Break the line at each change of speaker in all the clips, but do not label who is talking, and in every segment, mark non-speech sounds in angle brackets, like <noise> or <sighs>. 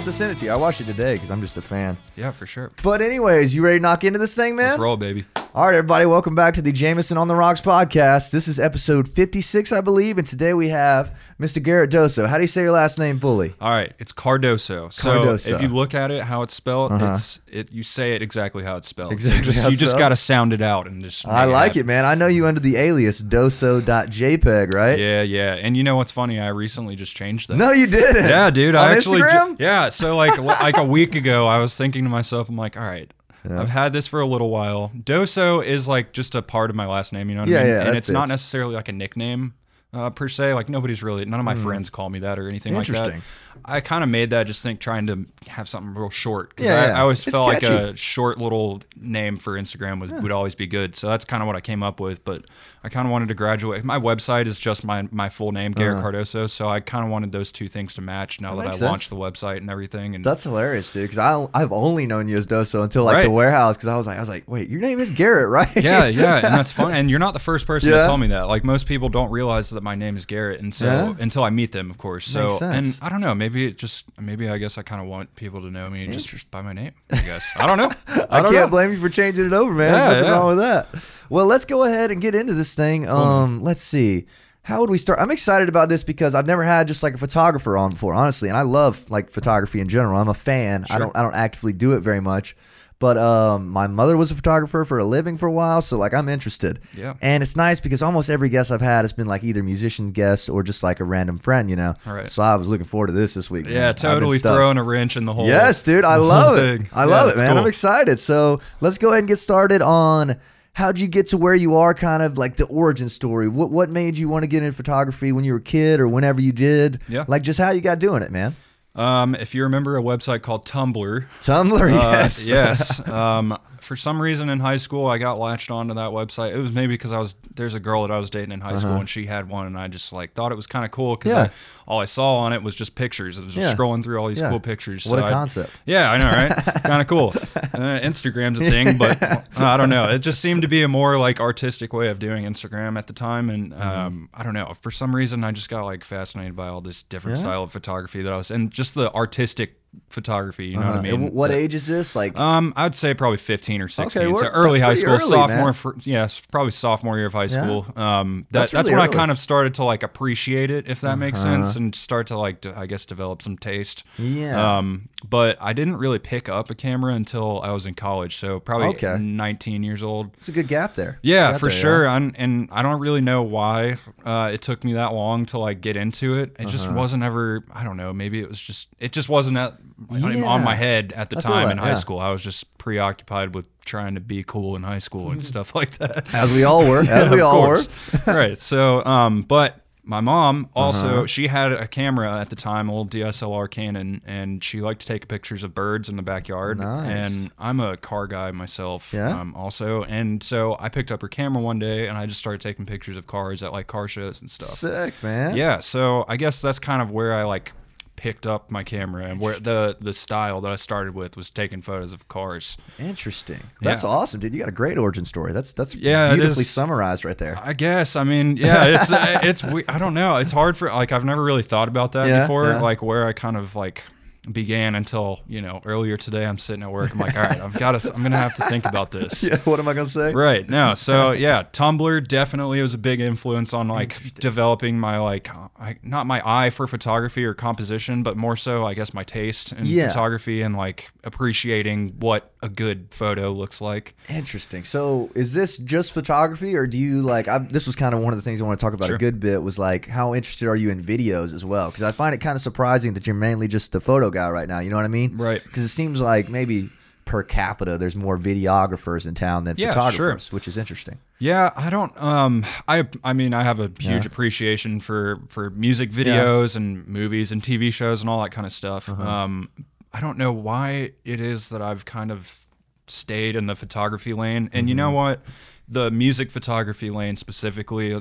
have to send it to you. I watched it today because I'm just a fan.
Yeah, for sure.
But anyways, you ready to knock into this thing, man?
Let's roll, baby.
All right, everybody, welcome back to the Jameson on the Rocks podcast. This is episode 56, I believe, and today we have Mr. Garrett Doso. How do you say your last name fully?
All right, it's Cardoso. So
Cardoso.
if you look at it, how it's spelled,
Uh-huh.
it's it. You say it exactly how it's spelled.
Exactly
You just, you just got to sound it out and just.
I like
happen.
it, man. I know you under the alias doso.jpg, right?
Yeah, yeah. And you know what's funny? I recently just changed that.
No, you didn't.
Yeah, dude.
On
I actually, ju- yeah. So like, like a week ago, I was thinking to myself, I'm like, all right, I've had this for a little while. Doso is like just a part of my last name, you know what
Yeah,
I mean?
yeah,
and it's not necessarily like a nickname. Uh, per se, like nobody's really, none of my friends call me that or anything like that.
Interesting.
I kind of made that just think trying to have something real short. 'cause
Yeah,
I,
yeah.
I always
It's
felt like a short little name for Instagram was would always be good. So that's kind of what I came up with. But I kind of wanted to graduate. My website is just my my full name, Garrett Cardoso. So I kind of wanted those two things to match now
Uh-huh. That
that, I
sense.
launched the website and everything. And
That's hilarious, dude. Because I I've only known you as Doso until like the warehouse. Because I was like I was like, wait, your name is Garrett, <laughs> right?
yeah, yeah, and that's fun. And you're not the first person
Yeah.
to tell me that. Like most people don't realize that my name is Garrett, and so
Yeah.
until I meet them, of course. So
Makes sense.
and I don't know, maybe it just maybe I guess I kind of want people to know me just by my name. I guess I don't know. <laughs>
I,
I, don't
can't
know.
blame you for changing it over, man.
Yeah,
Nothing
yeah.
wrong with that. Well, let's go ahead and get into this thing. Um, let's see. How would we start? I'm excited about this because I've never had just like a photographer on before, honestly, and I love like photography in general. I'm a fan. I
Sure.
don't I don't actively do it very much, but um, my mother was a photographer for a living for a while, so like I'm interested.
Yeah.
And it's nice because almost every guest I've had has been like either musician guest or just like a random friend, you know.
All right.
So I was looking forward to this this week. man.
Yeah,
I've been
totally throwing a wrench in the whole.
Yes, dude, I love it.
thing.
I
Yeah,
love it,
it's
man. I'm
cool.
excited. So let's go ahead and get started on how'd you get to where you are, kind of like the origin story. What what made you want to get into photography when you were a kid or whenever you did?
Yeah.
Like just how you got doing it, man.
Um, if you remember a website called Tumblr,
Tumblr,
uh,
yes. <laughs>
yes. Um, for some reason in high school, I got latched onto that website. It was maybe because I was there's a girl that I was dating in high school, and she had one, and I just like thought it was kind of cool because
Uh-huh. Yeah.
All I saw on it was just pictures. It was just
Yeah.
scrolling through all these
Yeah.
cool pictures.
What
So
a
I-
concept.
yeah, I know, right? <laughs> kind of cool. Uh, Instagram's a thing, but <laughs> uh, I don't know. It just seemed to be a more like artistic way of doing Instagram at the time, and
Mm-hmm.
um, I don't know. For some reason, I just got like fascinated by all this different
Yeah.
style of photography that I was, and just the artistic photography. You know
Uh-huh.
what I mean?
wh- what
That-
age is this? Like
um, I'd say probably 15 or 16.
Okay,
so early high school,
early,
sophomore, fr- yeah, probably sophomore year of high school. Um, that,
That's
that's,
really
when
early.
I kind of started to like appreciate it, if that makes
Uh-huh.
sense, and start to like, I guess, develop some taste.
Yeah.
Um, but I didn't really pick up a camera until I was in college, so probably
Okay.
19 years old.
it's a good gap there.
Yeah,
Gap
for
there,
sure. And and I don't really know why uh, it took me that long to like get into it. It just wasn't ever. I don't know. Maybe it was just. It just wasn't at,
Yeah.
on my head at the
I
time
that,
in high
yeah.
school. I was just preoccupied with trying to be cool in high school and <laughs> stuff like that.
As we all were. <laughs> As we all were.
right. So, um, but my mom also
Uh-huh.
she had a camera at the time, old DSLR Canon, and she liked to take pictures of birds in the backyard.
Nice.
And I'm a car guy myself,
Yeah?
um, also, and so I picked up her camera one day, and I just started taking pictures of cars at like car shows and stuff.
Sick, man.
Yeah. So I guess that's kind of where I like picked up my camera and where the the style that I started with was taking photos of cars.
Interesting. That's
Yeah.
awesome, dude. You got a great origin story. That's that's
Yeah,
beautifully summarized right there.
I guess. I mean, yeah, it's uh, it's we- I don't know. It's hard for like I've never really thought about that
Yeah,
before.
yeah.
Like where I kind of like began until you know earlier today. I'm sitting at work. I'm like, all right, I've got to. I'm gonna have to think about this. <laughs>
Yeah, what am I gonna say?
Right. No. <laughs> So yeah, Tumblr definitely was a big influence on like developing my like I, not my eye for photography or composition, but more so I guess my taste in
Yeah.
photography and like appreciating what a good photo looks like.
Interesting. So, is this just photography, or do you like? I, this was kind of one of the things I want to talk about a good bit. Was like, how interested are you in videos as well? Because I find it kind of surprising that you're mainly just the photo guy right now. You know what I mean?
Right.
Because it seems like maybe per capita, there's more videographers in town than
Yeah,
photographers, which is interesting.
Yeah, I don't. Um, I I mean, I have a huge
Yeah.
appreciation for for music videos and movies and TV shows and all that kind of stuff.
Uh-huh.
Um, I don't know why it is that I've kind of stayed in the photography lane, and you
Mm-hmm.
know what, the music photography lane specifically. uh,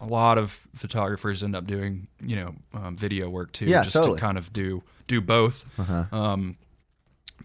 A lot of photographers end up doing, you know, um, video work too,
Yeah,
just
totally.
to kind of do do both.
Uh-huh.
Um,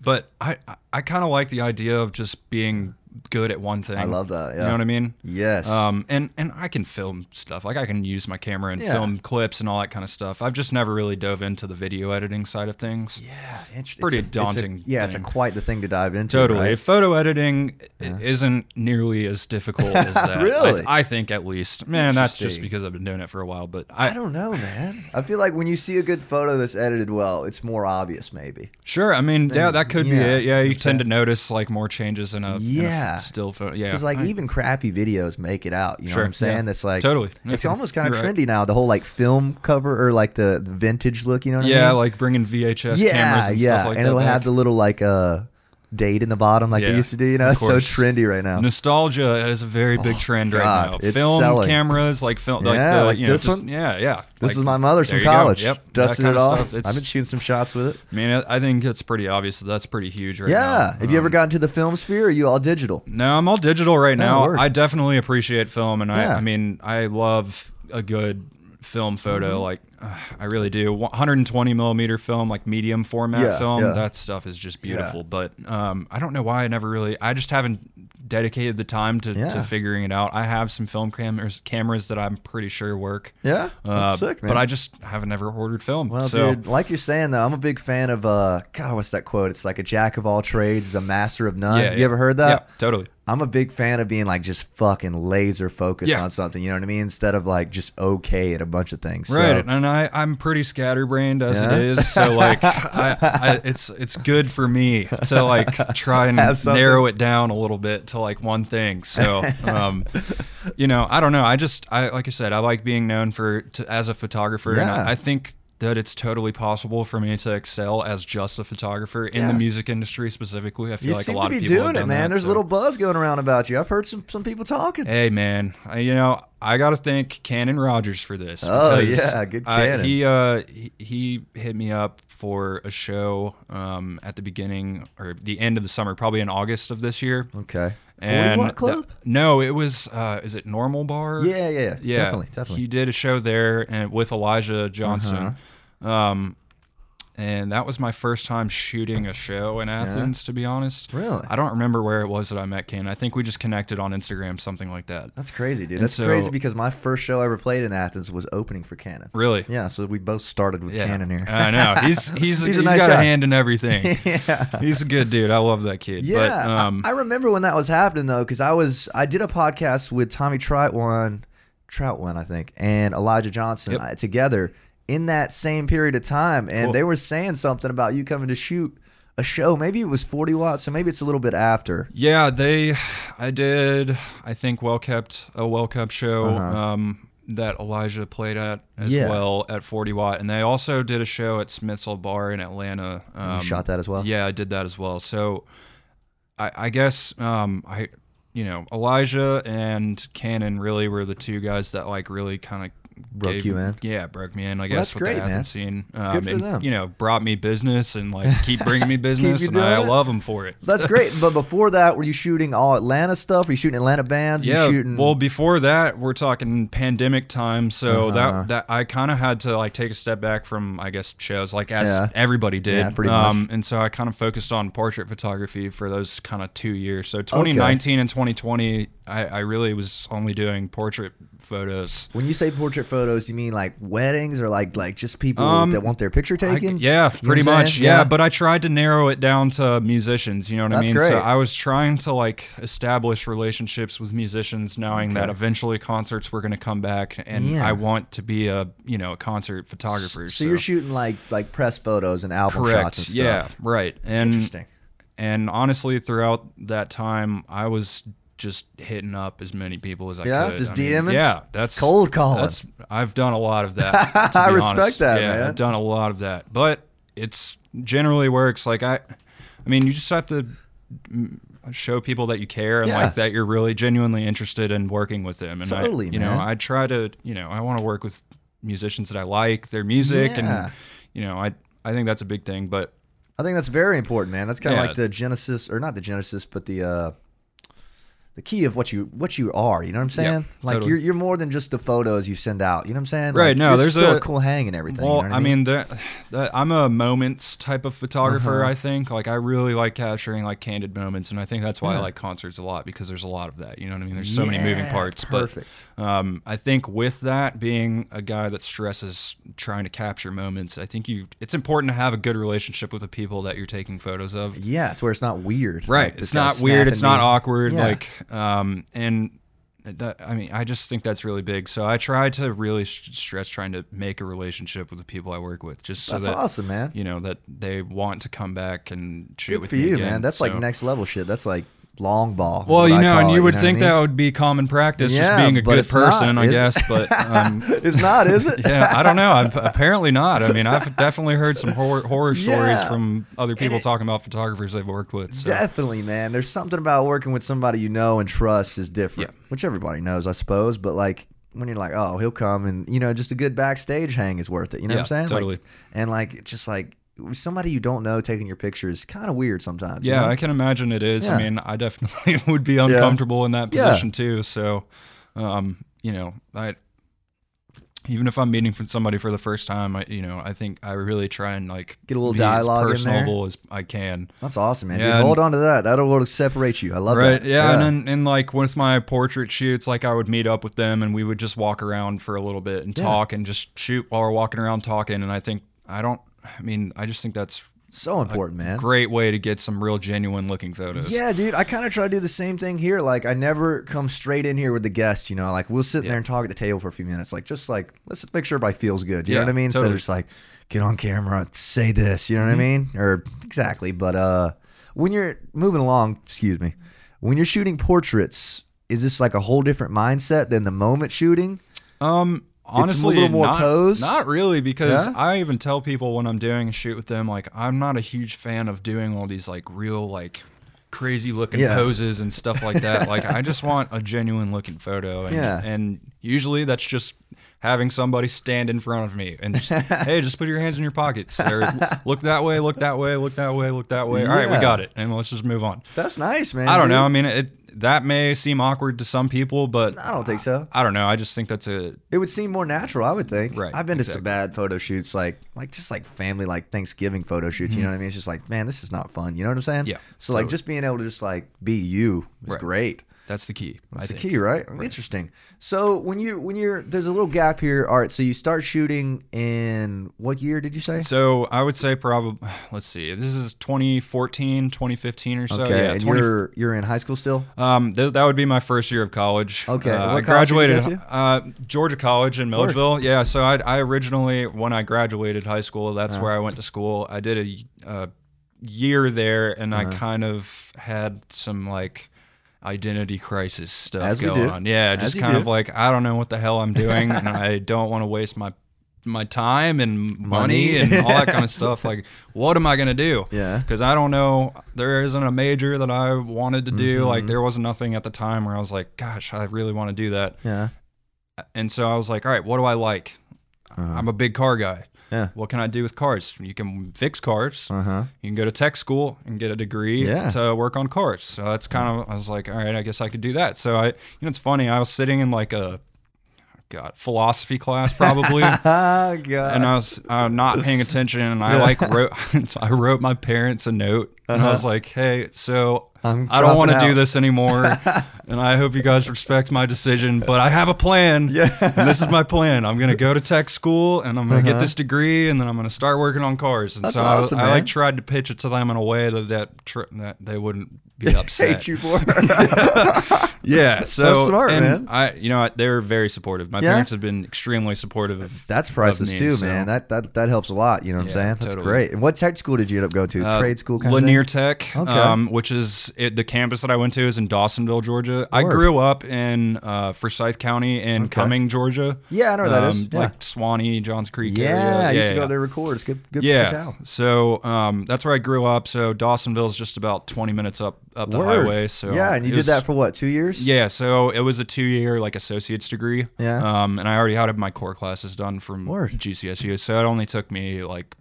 but I I kind of like the idea of just being good at one thing.
I love that. Yeah.
You know what I mean?
Yes.
Um, and and I can film stuff. Like I can use my camera and
Yeah.
film clips and all that kind of stuff. I've just never really dove into the video editing side of things.
yeah. Interesting.
pretty
It's a- it's a-
daunting
yeah, it's a quite the thing to dive into.
Totally.
right?
Photo editing i isn't nearly as difficult as <laughs> that.
Really?
I, I think at least. Man, that's just because I've been doing it for a while. But
I
I,
don't know, man. I feel like when you see a good photo that's edited well, it's more obvious, maybe.
sure. I mean, yeah, that could be it. Yeah, you tend to notice like more changes in a, in a
Yeah.
still photo. Yeah.
Because like
I-
even crappy videos make it out. You know
Sure,
what I'm saying?
yeah.
That's like
Totally.
It's
Yeah,
almost kind of
you're right.
trendy now. The whole like film cover or like the vintage look. You know what I mean?
yeah, like bringing VHS cameras
yeah,
and
yeah,
stuff like
and
that.
it'll have the little like uh date in the bottom like they used to do. You know, it's so trendy right now.
Nostalgia is a very big trend right
Oh,
now.
it's
Film
selling.
cameras, like film, like
Yeah,
the,
like
you know,
this
just-
one?
Yeah, yeah.
This
Like,
is my mother's from
go.
college.
Yep,
Dusted it off. I've been shooting some shots with it.
I mean, I think it's pretty obvious that that's pretty huge right now.
Yeah. Have you ever
Um,
gotten to the film sphere? Are you all digital?
No, I'm all digital right
Oh,
now.
word.
I definitely appreciate film, and
Yeah.
I, I mean, I love a good film photo.
Mm-hmm.
Like, uh, I really do. 120 millimeter film, like medium format
Yeah,
film.
yeah.
That stuff is just beautiful. But um, I don't know why I never really. I just haven't dedicated the time to,
Yeah.
to figuring it out. I have some film cameras cameras that I'm pretty sure work.
Yeah.
Uh,
sick, man.
But I just haven't ever ordered film.
Well,
so
dude, like you're saying though, I'm a big fan of uh God, what's that quote? It's like a jack of all trades is a master of none.
yeah,
you
yeah.
ever heard that?
Yeah, totally.
I'm a big fan of being like just fucking laser focused
Yeah.
on something. You know what I mean? Instead of like just okay at a bunch of things. So-
Right, and I I'm pretty scatterbrained as
Yeah?
it is, so like I, <laughs> I it's it's good for me to like try and
Have something.
narrow it down a little bit to like one thing. So, <laughs> um, you know, I don't know. I just I like I said, I like being known for to, as a photographer, and
Yeah.
I, I think that it's totally possible for me to excel as just a photographer in
Yeah.
the music industry specifically. I feel
You
like a lot
to be
of people
doing it, man.
that,
There's a little buzz going around about you. I've heard some some people talking.
Hey man, I, you know I got to thank Cannon Rogers for this.
Oh, yeah, good
I-
Cannon.
he uh he, he hit me up for a show um at the beginning or the end of the summer, probably in August of this year.
Okay. 40
And
Watt Club?
no, it was uh is it Normal Bar?
yeah, yeah, yeah,
yeah,
Definitely, definitely.
He did a show there and with Elijah Johnston.
Uh-huh.
Um, and that was my first time shooting a show in Athens. To be honest,
Really?
I don't remember where it was that I met Ken. I think we just connected on Instagram, something like that.
That's crazy, dude.
And
That's
so-
crazy because my first show I ever played in Athens was opening for Cannon.
Really?
Yeah, so we both started with
Yeah.
Cannon here.
I know. He's he's, <laughs>
He's
he's,
a nice
got
guy.
a hand in everything. <laughs>
yeah.
He's a good dude. I love that kid.
Yeah,
But um
I, I remember when that was happening though, because I was I did a podcast with Tommy Trout one. Trout one, I think, and Elijah Johnson
Yep.
uh, together in that same period of time, and
Cool.
they were saying something about you coming to shoot a show. Maybe it was forty watts, so maybe it's a little bit after.
yeah, they I did I think well kept a well kept show
Uh-huh.
um that Elijah played at as
Yeah.
well at 40 Watt. And they also did a show at Smith's Old Bar in Atlanta. Um,
you shot that as well.
Yeah, I did that as well. So I, I guess um, I, you know, Elijah and Cannon really were the two guys that like really kind of
Broke you in?
Yeah, broke me in. I
Well,
guess
that's
with
great,
the
man.
Athens scene. Um,
Good for
and,
them.
You know, brought me business and like <laughs> keep bringing me business, and I
it.
love them for it.
That's great. <laughs> but before that, were you shooting all Atlanta stuff? Were you shooting Atlanta bands? Were
Yeah.
You shooting
Well, before that, we're talking pandemic time, so
Uh-huh.
that that I kind of had to like take a step back from I guess shows like as
Yeah.
everybody did.
Yeah, pretty
um, And so I kind of focused on portrait photography for those kind of two years. So 2019 and 2020, I, I really was only doing portrait photos.
when you say portrait photos, you mean like weddings or like like just people
Um,
that want their picture
I-
taken?
yeah,
You
pretty much. Yeah. but I tried to narrow it down to musicians. You know what
That's
I mean?
great.
So I was trying to like establish relationships with musicians, knowing that eventually concerts were going to come back, and
Yeah.
I want to be a you know a concert photographer.
So, you're shooting like like press photos and album
correct?
shots and stuff.
Yeah, right. And
Interesting.
and honestly, throughout that time, I was just hitting up as many people as I
Yeah?
could.
Yeah, just
I mean,
DMing?
yeah, that's
Cold calling.
That's I've done a lot of that. <laughs>
I respect
honest.
that,
yeah,
man.
I've done a lot of that, but it's generally works. Like I, I mean, you just have to show people that you care and
Yeah.
like that you're really genuinely interested in working with them. And
Totally,
I, you know. I try to, you know, I want to work with musicians that I like their music,
Yeah.
and you know, I I think that's a big thing. But
I think that's very important, man. That's kind of
Yeah.
like the genesis, or not the genesis, but the uh, the key of what you what you are. You know what I'm saying? like
totally.
you're you're more than just the photos you send out. You know what I'm saying?
Right,
Like,
no, there's
still a,
a-
cool hang and everything.
Well,
you know
I mean, the, the, I'm a moments type of photographer.
Uh-huh.
I think like I really like capturing like candid moments, and I think that's why
Yeah.
I like concerts a lot because there's a lot of that. You know what I mean? There's so many moving parts.
Perfect.
But um, I think with that being a guy that stresses trying to capture moments, I think you it's important to have a good relationship with the people that you're taking photos of.
yeah, to where it's not weird.
Right.
Like,
it's not weird. It's not awkward.
Yeah.
Like, um, and that, I mean, I just think that's really big. So I try to really stress trying to make a relationship with the people I work with, just so
That's
that
awesome, man.
you know that they want to come back and shoot
Good
with
for
me
you,
again.
man. That's like next level shit. That's like long ball.
Well, you know, and you
it,
would
know
think
I mean?
that would be common practice,
Yeah,
just being a good
it's not,
person, I
is it?
guess. But <laughs> um,
it's not, is it?
yeah, I don't know. I'm, apparently not. I mean, I've definitely heard some horror, horror stories
Yeah.
from other people
it-
talking about photographers they've worked with. So.
Definitely, man. There's something about working with somebody you know and trust is different,
Yeah.
which everybody knows, I suppose. But like when you're like, oh, he'll come, and you know, just a good backstage hang is worth it. You know
Yeah,
what I'm saying?
totally.
Like, and like just like somebody you don't know taking your pictures, kind of weird sometimes. you
Yeah,
know?
I can imagine it is.
Yeah.
I mean, I definitely <laughs> would be uncomfortable in that
Yeah.
position too. So, um, you know, I even if I'm meeting from somebody for the first time, I you know, I think I really try and like
Get a little dialogue in
as
there.
personable as I can.
That's awesome, man.
Yeah,
Dude,
and-
hold on to that. That'll separate you. I love
Right.
that.
Yeah, and then and like with my portrait shoots, like I would meet up with them and we would just walk around for a little bit and
Yeah.
talk and just shoot while we're walking around talking. And I think I don't. I mean, I just think that's
so important, man.
great way to get some real genuine looking photos.
Yeah, dude. I kind of try to do the same thing here. Like, I never come straight in here with the guest. You know, like we'll sit
Yeah.
there and talk at the table for a few minutes. Like, just like let's make sure everybody feels good. You know what I mean? Instead
totally.
of just like get on camera, say this. You know what I mean? Or exactly. But uh, when you're moving along, excuse me, when you're shooting portraits, is this like a whole different mindset than the moment shooting?
Um, honestly, a
little more
not,
posed?
Not really, because
Yeah?
I even tell people when I'm doing a shoot with them, like I'm not a huge fan of doing all these like real like crazy looking
Yeah.
poses and stuff like that. like I just <laughs> want a genuine looking photo, and,
Yeah.
and usually that's just having somebody stand in front of me and just, <laughs> hey, just put your hands in your pockets or look that way, look that way, look that way, look that way. All right, we got it, and let's just move on.
That's nice, man.
I don't
dude.
know. I mean, it that may seem awkward to some people, but
I don't think so.
I don't know. I just think that's a
It would seem more natural, I would think.
Right,
I've been to some
exactly.
bad photo shoots, like like just like family, like Thanksgiving photo shoots. You know what I mean? It's just like, man, this is not fun. You know what I'm saying?
Mm-hmm. Yeah,
So like
totally.
just being able to just like be you is
Right.
great.
that's the key.
That's
I
the
think.
key, right? Interesting. So when you when you're there's a little gap here. All right, so you start shooting in what year did you say?
So I would say probably <sighs> let's see. This is 2014, 2015 or so.
okay,
yeah,
and
20,
you're you're in high school still.
Um, th- that would be my first year of college.
Okay,
uh,
what
I
college did you
graduated uh, Georgia College in Milledgeville. Yeah, so I, I originally when I graduated high school, that's
Uh-huh.
where I went to school. I did a, a year there, and
Uh-huh.
I kind of had some like identity crisis stuff
As
going on. Yeah, just kind
do.
of like I don't know what the hell I'm doing, <laughs> and I don't want to waste my my time and money,
Money.
and all that kind of <laughs> stuff. Like, what am I gonna do?
Yeah.
because I don't know. There isn't a major that I wanted to do.
Mm-hmm.
Like, there was nothing at the time where I was like, gosh, I really want to do that.
Yeah.
And so I was like, all right, what do I like?
Uh-huh.
I'm a big car guy.
Yeah.
What can I do with cars? You can fix cars.
Uh huh.
You can go to tech school and get a degree
Yeah.
to work on cars. So that's kind of I was like, all right, I guess I could do that. So I, you know, it's funny. I was sitting in like a, God, philosophy class probably. <laughs>
God.
and I was uh, not paying attention, and I like wrote, <laughs> so I wrote my parents a note, and I was like, "Hey, so
Uh-huh. I'm
I don't want to do this anymore, <laughs> and I hope you guys respect my decision, but I have a plan.
Yeah.
and this is my plan. I'm gonna go to tech school, and I'm gonna get this degree, and then I'm gonna start working on cars. And
Uh-huh. That's
so I-
awesome,
I,
man.
like tried to pitch it to them in a way that that, that they wouldn't be upset.
hate you for. <laughs>
Yeah, so
That's smart,
and
man.
I, you know, they were very supportive. My
Yeah?
parents have been extremely supportive of
That's priceless
me,
too,
so-
man. That that that helps a lot. You know what I'm saying? That's
totally.
great. And what tech school did you end up go to?
Uh,
Trade school kind
Lanier
of.
Tech,
Okay.
um, which is it, the campus that I went to is in Dawsonville, Georgia. I grew up in uh, Forsyth County in
Okay.
Cumming, Georgia.
Yeah, I know where that is.
Um,
Yeah.
Like Suwanee, Johns Creek
Yeah,
area.
I used to
yeah.
go there to record. It's good. Good
Yeah, so um, that's where I grew up. So Dawsonville is just about 20 minutes up up the highway. So
yeah, and you did
was-
that for what? Two years?
Yeah, so it was a two-year like associate's degree.
Yeah.
Um, and I already had my core classes done from
Word.
GCSU, so it only took me like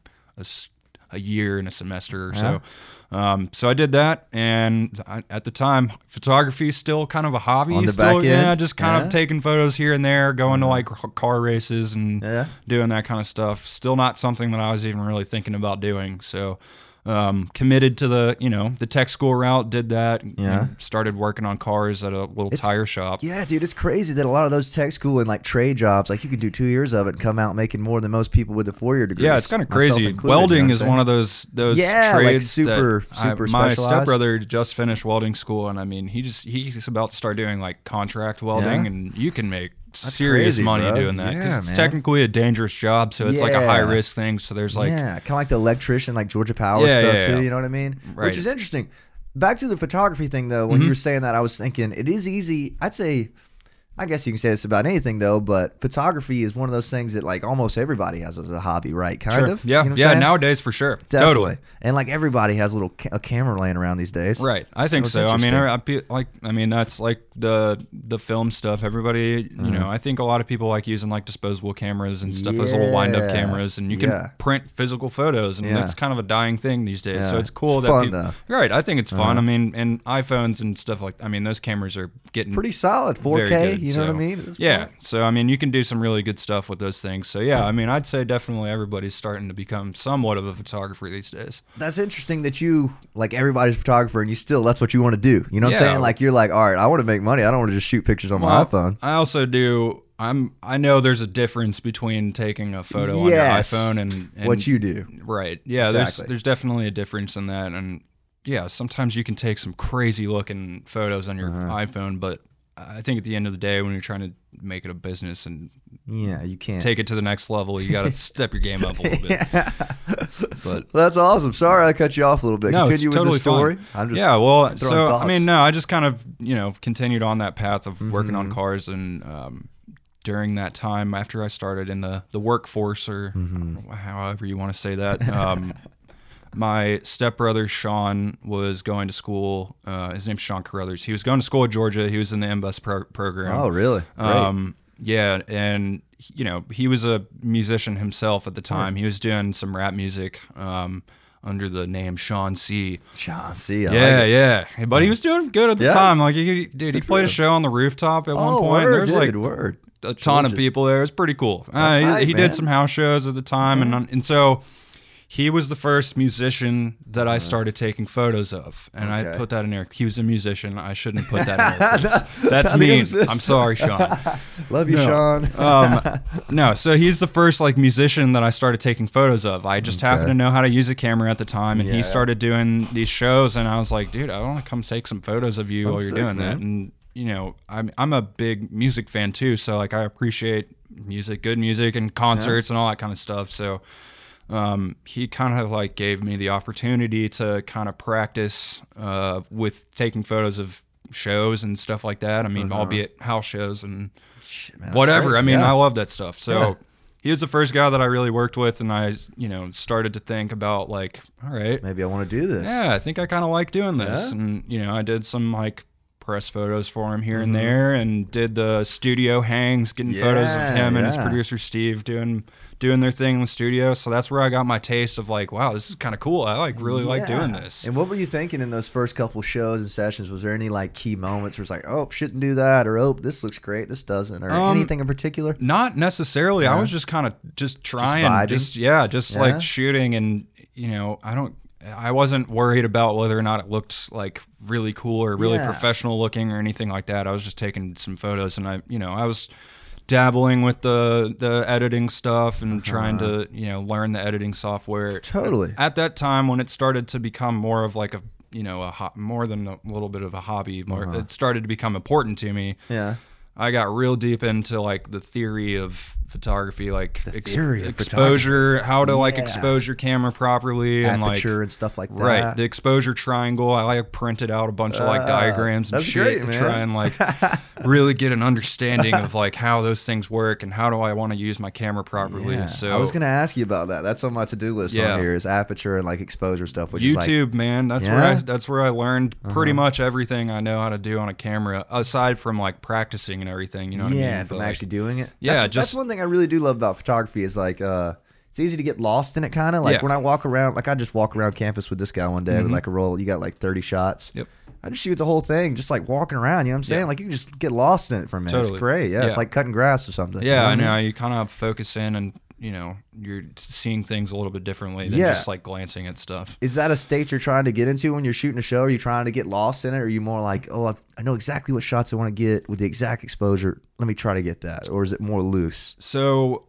a year and a semester or
Yeah.
so. Um, so I did that, and I, at the time, photography is still kind of a hobby.
On the
still,
back
yeah,
end?
just kind
Yeah.
Of taking photos here and there, going to like car races and
Yeah.
doing that kind of stuff. Still not something that I was even really thinking about doing. So um, committed to the you know the tech school route. Did that.
Yeah.
started working on cars at a little tire shop.
Yeah, dude, it's crazy that a lot of those tech school and like trade jobs, like you can do two years of it and come out making more than most people with a four year degree.
Yeah, it's kind of crazy. Welding is one of those those
Yeah, like
trades
super-
that I-
super
my stepbrother just finished welding school, and I mean, he just he's about to start doing like contract welding,
Yeah.
and you can make serious
crazy,
money
bro.
doing that
Yeah,
it's
man.
technically a dangerous job, so it's like a high risk thing. So there's like
yeah, kind of like the electrician, like Georgia Power
Yeah,
stuff
yeah,
too. You know what I mean?
Right.
Which is interesting. Back to the photography thing though.
Mm-hmm.
When you were saying that, I was thinking it is easy. I'd say, I guess you can say this about anything though, but photography is one of those things that like almost everybody has as a hobby, right? Kind
Sure.
of.
Yeah,
You know
yeah.
saying?
Nowadays, for sure,
Definitely.
totally.
And like everybody has a little ca- a camera laying around these days.
Right, I think so. I mean. I, I like I mean that's like the the film stuff. Everybody, you know, I think a lot of people like using like disposable cameras and stuff, those little wind up cameras, and you can
Yeah.
print physical photos, and
Yeah.
that's kind of a dying thing these days. So it's cool
It's
that
fun,
people,
though. Uh-huh.
right. I think it's fun. I mean, and iPhones and stuff like I mean, those cameras are getting
Pretty solid, 4K. You know what I mean?
Yeah.
fun.
So I mean, you can do some really good stuff with those things. So yeah, I mean, I'd say definitely everybody's starting to become somewhat of a photographer these days.
That's interesting that you like everybody's a photographer and you still that's what you want to do. You know what I'm saying? Like you're like, all right, I want to make money. I don't want to just shoot pictures on my iPhone.
I also do. I'm. I know there's a difference between taking a photo
Yes.
on your iPhone and, and
What you do.
Right. Yeah.
Exactly.
There's there's definitely a difference in that, and yeah, sometimes you can take some crazy looking photos on your
Uh-huh.
iPhone, but I think at the end of the day, when you're trying to make it a business and
Yeah, you can't.
take it to the next level, you got to <laughs> step your game up a little bit. <laughs> But
Well, that's awesome. Sorry I cut you off a little bit.
no,
Continue
it's
with
totally
the story.
fine.
I'm just
yeah, well, so I mean, no, I just kind of you know continued on that path of working
Mm-hmm.
on cars, and um, during that time, after I started in the the workforce, or
Mm-hmm.
however you want to say that, um, <laughs> my stepbrother Sean was going to school. Uh, his name's Sean Carruthers. He was going to school at Georgia. He was in the MBUS pro- program.
Oh, really? Great.
Um, yeah, and you know he was a musician himself at the time. He was doing some rap music um, under the name Sean C.
Sean, see, I
yeah,
like
yeah, but he was doing good at the
Yeah.
time. Like, he, dude, he played a show on the rooftop at one
Oh,
point.
word,
there was like
word.
a ton of people there. It was pretty cool. Uh, he
hype,
he did some house shows at the time, and and so he was the first musician that I started taking photos of, and I
Uh-huh.
Put that in there. He was a musician. I shouldn't put that in <laughs> there. That's
I
mean. I'm sorry, Sean. <laughs>
Love you,
No.
Sean.
um, <laughs> no, so he's the first like musician that I started taking photos of. I just happened to know how to use a camera at the time, and
Yeah.
he started doing these shows, and I was like, dude, I want to come take some photos of you
Oh,
while you're
sick,
doing that. And you know, I'm I'm a big music fan too, so like I appreciate music, good music, and concerts and all that kind of stuff. So. Um, he kind of like gave me the opportunity to kind of practice uh, with taking photos of shows and stuff like that. I mean, albeit house shows and
Shit, man,
whatever.
great.
I mean,
Yeah.
I love that stuff. So
Yeah.
he was the first guy that I really worked with, and I, you know, started to think about like, all right,
Maybe I want to do this.
yeah, I think I kind of like doing this,
Yeah?
and you know, I did some like press photos for him here
Mm-hmm.
and there, and did the studio hangs, getting photos of
Yeah,
him and his producer Steve doing doing their thing in the studio. So that's where I got my taste of like, wow, this is kind of cool. I like really like doing this.
And what were you thinking in those first couple shows and sessions? Was there any like key moments where it's like, oh, shouldn't do that, or oh, this looks great, this doesn't, or
Um,
anything in particular?
Not necessarily. I was just kind of just trying,
vibing?
just, yeah, just
Yeah?
like shooting, and you know, I don't, I wasn't worried about whether or not it looked like really cool or really
Yeah.
professional looking or anything like that. I was just taking some photos, and I, you know, I was dabbling with the the editing stuff and trying to you know learn the editing software.
Uh-huh. Totally.
At that time, when it started to become more of like a you know a ho- more than a little bit of a hobby, more
Uh-huh.
it started to become important to me.
Yeah.
I got real deep into like the theory of photography, like
The theory of
exposure, how to like expose your camera properly, and like
Aperture and stuff like that.
right the exposure triangle. I like printed out a bunch of like
Ah,
diagrams and shit
great,
to
man.
try and like <laughs> really get an understanding of like how those things work and how do I want to use my camera properly.
Yeah.
So
I was gonna ask you about that. That's on my to-do list
Yeah.
on here is aperture and like exposure stuff. Which is like,
YouTube, man. That's where I
Uh-huh.
that's where I learned pretty much everything I know how to do on a camera, aside from like practicing and everything. You know what I mean?
yeah,
But,
from
like,
actually doing it.
Yeah,
that's,
just-
that's one thing I really do love about photography is like, uh, it's easy to get lost in it kind of like
Yeah.
when I walk around like I just walk around campus with this guy one day with
Mhm.
like a roll you got like 30 shots
Yep.
I just shoot the whole thing just like walking around you know what I'm saying
Yeah.
like you can just get lost in it for a minute it's great yeah,
Yeah.
it's like cutting grass or something you
Yeah,
what
I
mean?
know. You kind of focus in and, you know, you're seeing things a little bit differently than
Yeah.
just like glancing at stuff.
Is that a state you're trying to get into when you're shooting a show? Are you trying to get lost in it? Or are you more like, oh, I- I know exactly what shots I want to get with the exact exposure. Let me try to get that. Or is it more loose?
So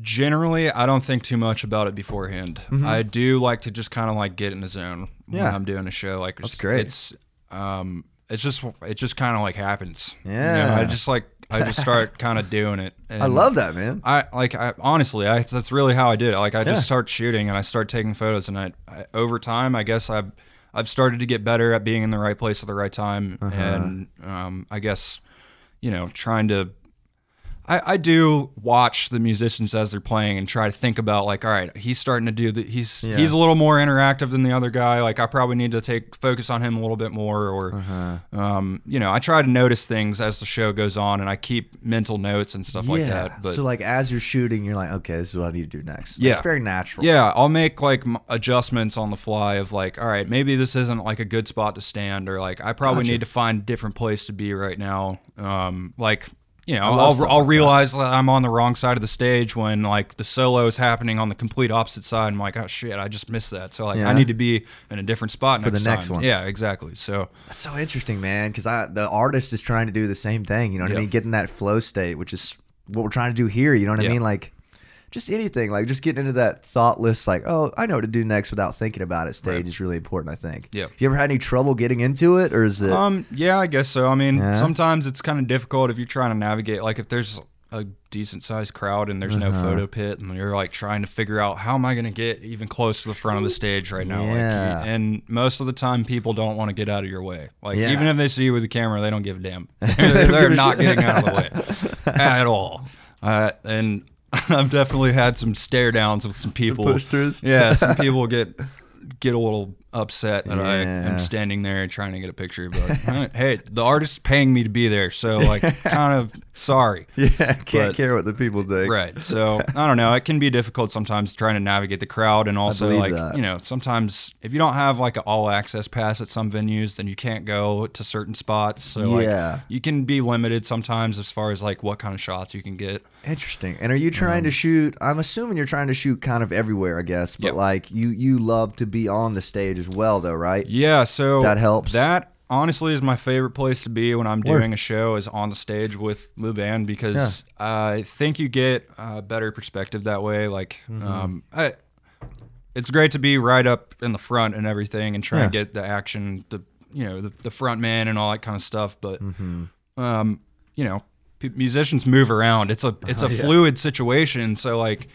generally, I don't think too much about it beforehand. I do like to just kind of like get in the zone
Mm-hmm. Yeah.
when I'm doing a show. Like
That's
it's,
great.
It's um, it's just it just kind of like happens. You know,
Yeah.
I just like I just start <laughs> kind of doing it.
I love that, man.
I like I honestly I that's really how I did it. Like I
Yeah.
just start shooting and I start taking photos and I, I over time I guess I've I've started to get better at being in the right place at the right time
Uh-huh.
and um, I guess you know trying to I, I do watch the musicians as they're playing and try to think about like all right he's starting to do the he's
Yeah.
he's a little more interactive than the other guy like I probably need to take focus on him a little bit more or
Uh-huh.
um, you know I try to notice things as the show goes on and I keep mental notes and stuff like that but
so like as you're shooting, you're like, okay, this is what I need to do next.
Yeah.
It's very natural.
Yeah, I'll make like m- adjustments on the fly of like, all right, maybe this isn't like a good spot to stand, or like I probably
Gotcha.
need to find a different place to be right now. Um, like you know, I'll, I'll realize that I'm on the wrong side of the stage when like the solo is happening on the complete opposite side. I'm like, oh shit, I just missed that. So like,
Yeah.
I need to be in a different spot
For the
next
next
time.
one.
Yeah, exactly. So
That's so interesting, man. Because I the artist is trying to do the same thing. You know what I mean? Getting that flow state, which is what we're trying to do here. You know what I mean? Like just anything, like just getting into that thoughtless, like, oh, I know what to do next without thinking about it. Stage
Right.
is really important, I think.
Yeah.
Have you ever had any trouble getting into it, or is it?
Um, yeah, I guess so. I mean,
Yeah.
sometimes it's kind of difficult if you're trying to navigate. Like, if there's a decent sized crowd and there's no
Uh-huh.
photo pit, and you're like trying to figure out how am I going to get even close to the front of the stage right now.
Yeah.
Like, and most of the time, people don't want to get out of your way. Like,
Yeah.
even if they see you with a camera, they don't give a damn. they're <laughs> they're not getting out of the <laughs> way at all. Uh, and <laughs> I've definitely had some stare downs with some people.
posters?
Yeah, some <laughs> people get get a little upset that I am standing there trying to get a picture. But <laughs> hey, the artist's paying me to be there, so like, <laughs> kind of sorry. <laughs>
yeah, can't
but-
care what the people think.
Right. So I don't know. It can be difficult sometimes trying to navigate the crowd, and also like
that.
you know sometimes if you don't have like an all access pass at some venues, then you can't go to certain spots. So
Yeah.
like you can be limited sometimes as far as like what kind of shots you can get.
Interesting. And are you trying
Um,
to shoot? I'm assuming you're trying to shoot kind of everywhere, I guess. But
Yep.
like you, you love to be on the stage as well, though, right?
Yeah. So
That helps.
That honestly is my favorite place to be when I'm
Word.
doing a show is on the stage with the band because I think you get a better perspective that way. Like,
Mm-hmm.
um, I, it's great to be right up in the front and everything and try
Yeah.
and get the action, the you know the, the front man and all that kind of stuff. But
Mm-hmm.
um, you know, musicians move around. It's a it's a
Oh, <laughs> yeah.
fluid situation. So like.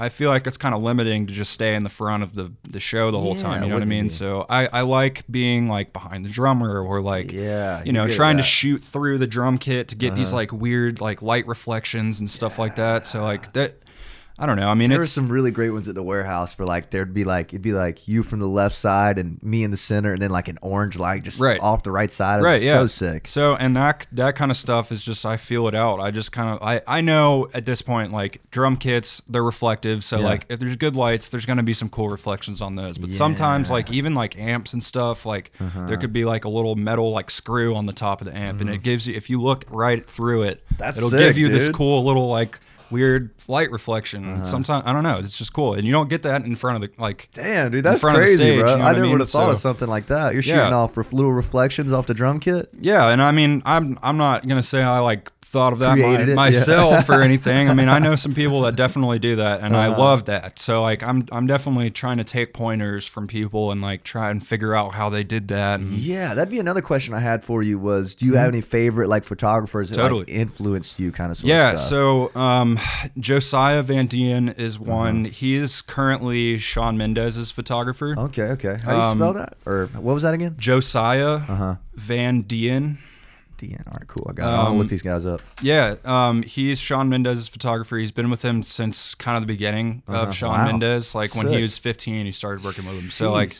I feel like it's kind of limiting to just stay in the front of the, the show the whole
Yeah,
time. You know what I mean?
be?
So I, I like being like behind the drummer or like
Yeah,
you know
you're good at
trying to shoot through the drum kit to get these
Uh-huh.
like weird like light reflections and stuff like that. So like that I don't know. I mean
There were some really great ones at the warehouse where like there'd be like it'd be like you from the left side and me in the center, and then like an orange light just
Right.
off the right side. It
right yeah
so sick.
so and that that kind of stuff is just i feel it out i just kind of i i know at this point like drum kits they're reflective so
Yeah.
like if there's good lights there's going to be some cool reflections on those but sometimes
Yeah. Uh-huh.
like even like amps and stuff like there could be like a little metal like screw on the top of the amp and it gives you if you look right through it
Mm-hmm. That's
it'll
sick,
give you this cool little like weird light reflection
Uh-huh.
sometimes i don't know it's just cool and you don't get that in front of the like
Damn, dude, that's
front of the
crazy,
stage,
bro.
you know
I
what I
never
mean?
would have thought of something like that. You're
Yeah.
shooting off ref- little reflections off the drum kit.
Yeah, and I mean, I'm I'm not gonna say I like thought of that my,
it, yeah.
myself or <laughs> anything. I mean, I know some people that definitely do that, and I
Uh-huh.
love that. So like, I'm I'm definitely trying to take pointers from people and like try and figure out how they did that. And,
Yeah, that'd be another question I had for you. Was do you have any favorite like photographers that
Mm-hmm. Totally.
like influenced you, kind of?
Yeah,
of
so um, Josiah Van Dien is
Uh-huh.
one. He is currently Shawn Mendes's photographer.
okay, okay. How do you
Um,
spell that? Or what was that again?
Josiah
Uh-huh.
Van Dien.
DN. All right, cool. I got. it. I'll
Um,
look these guys up.
Yeah, um, he's Shawn Mendes's photographer. He's been with him since kind of the beginning
Uh-huh.
of Shawn
Wow.
Mendes. Like when he was 15, he started working with him. So like,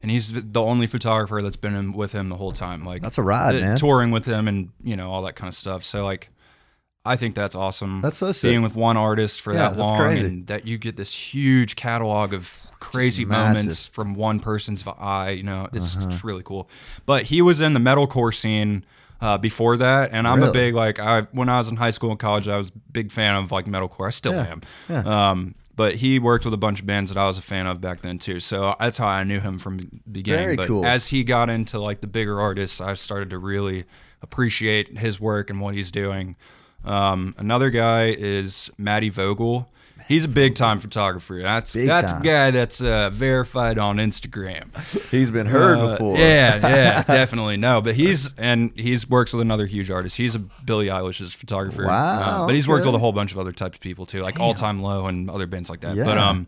and he's the only photographer that's been in, with him the whole time. Like
That's a ride,
uh,
man.
touring with him and you know all that kind of stuff. So like, I think that's awesome.
That's so sick.
Being with one artist for
Yeah,
that long, and that you get this huge catalog of crazy moments from one person's eye. You know, it's
Uh-huh.
just really cool. But he was in the metalcore scene. Uh, before that, and I'm a big like I when I was in high school and college, I was a big fan of like metalcore. I still
Yeah,
am. Um, but he worked with a bunch of bands that I was a fan of back then too. So that's how I knew him from the beginning.
Very
but
cool.
as he got into like the bigger artists, I started to really appreciate his work and what he's doing. Um, another guy is Matty Vogel. He's a big time photographer. That's
Big
that's
time.
a guy that's uh, verified on Instagram.
He's been heard
Uh,
before.
Yeah, yeah, <laughs> definitely. No, but he's and he's works with another huge artist. He's a Billie Eilish's photographer.
Wow,
Uh, but he's worked with a whole bunch of other types of people too, like All Time Low and other bands like that.
Yeah.
But um,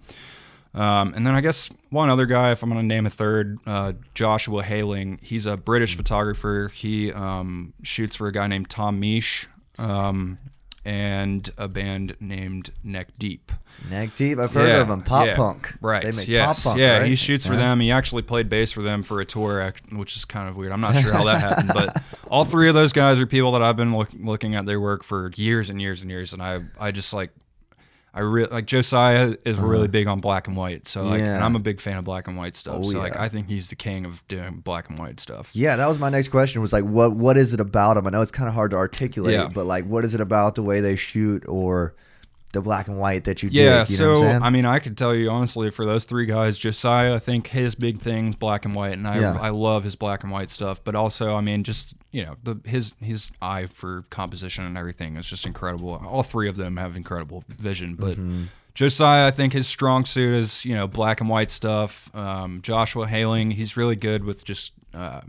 um, and then I guess one other guy, if I'm gonna name a third, uh, Joshua Halling. He's a British photographer. He um, shoots for a guy named Tom Misch. Um, and a band named Neck Deep.
Neck Deep, I've heard of them. Pop
yeah.
punk.
Right.
They make
yes.
pop punk.
yeah,
right?
he shoots for
Yeah.
them. He actually played bass for them for a tour, which is kind of weird. I'm not sure how that happened, but <laughs> all three of those guys are people that I've been look, looking at their work for years and years and years, and I I just like. I really like Josiah is really big on black and white, so like,
Uh-huh. Yeah.
and I'm a big fan of black and white stuff.
Oh,
so like. I think he's the king of doing black and white stuff.
Yeah, that was my next question. Was like, what what is it about him? I know it's kind of hard to articulate,
Yeah.
but like, what is it about the way they shoot or the black and white that you
Yeah,
dig? You know what
so? I mean, I could tell you honestly, for those three guys, Josiah, I think his big thing's black and white, and I
Yeah.
I love his black and white stuff. But also, I mean, just you know, the his his eye for composition and everything is just incredible. All three of them have incredible vision, but.
Mm-hmm.
Josiah, I think his strong suit is you know black and white stuff. Um, Joshua Halling, he's really good with just uh,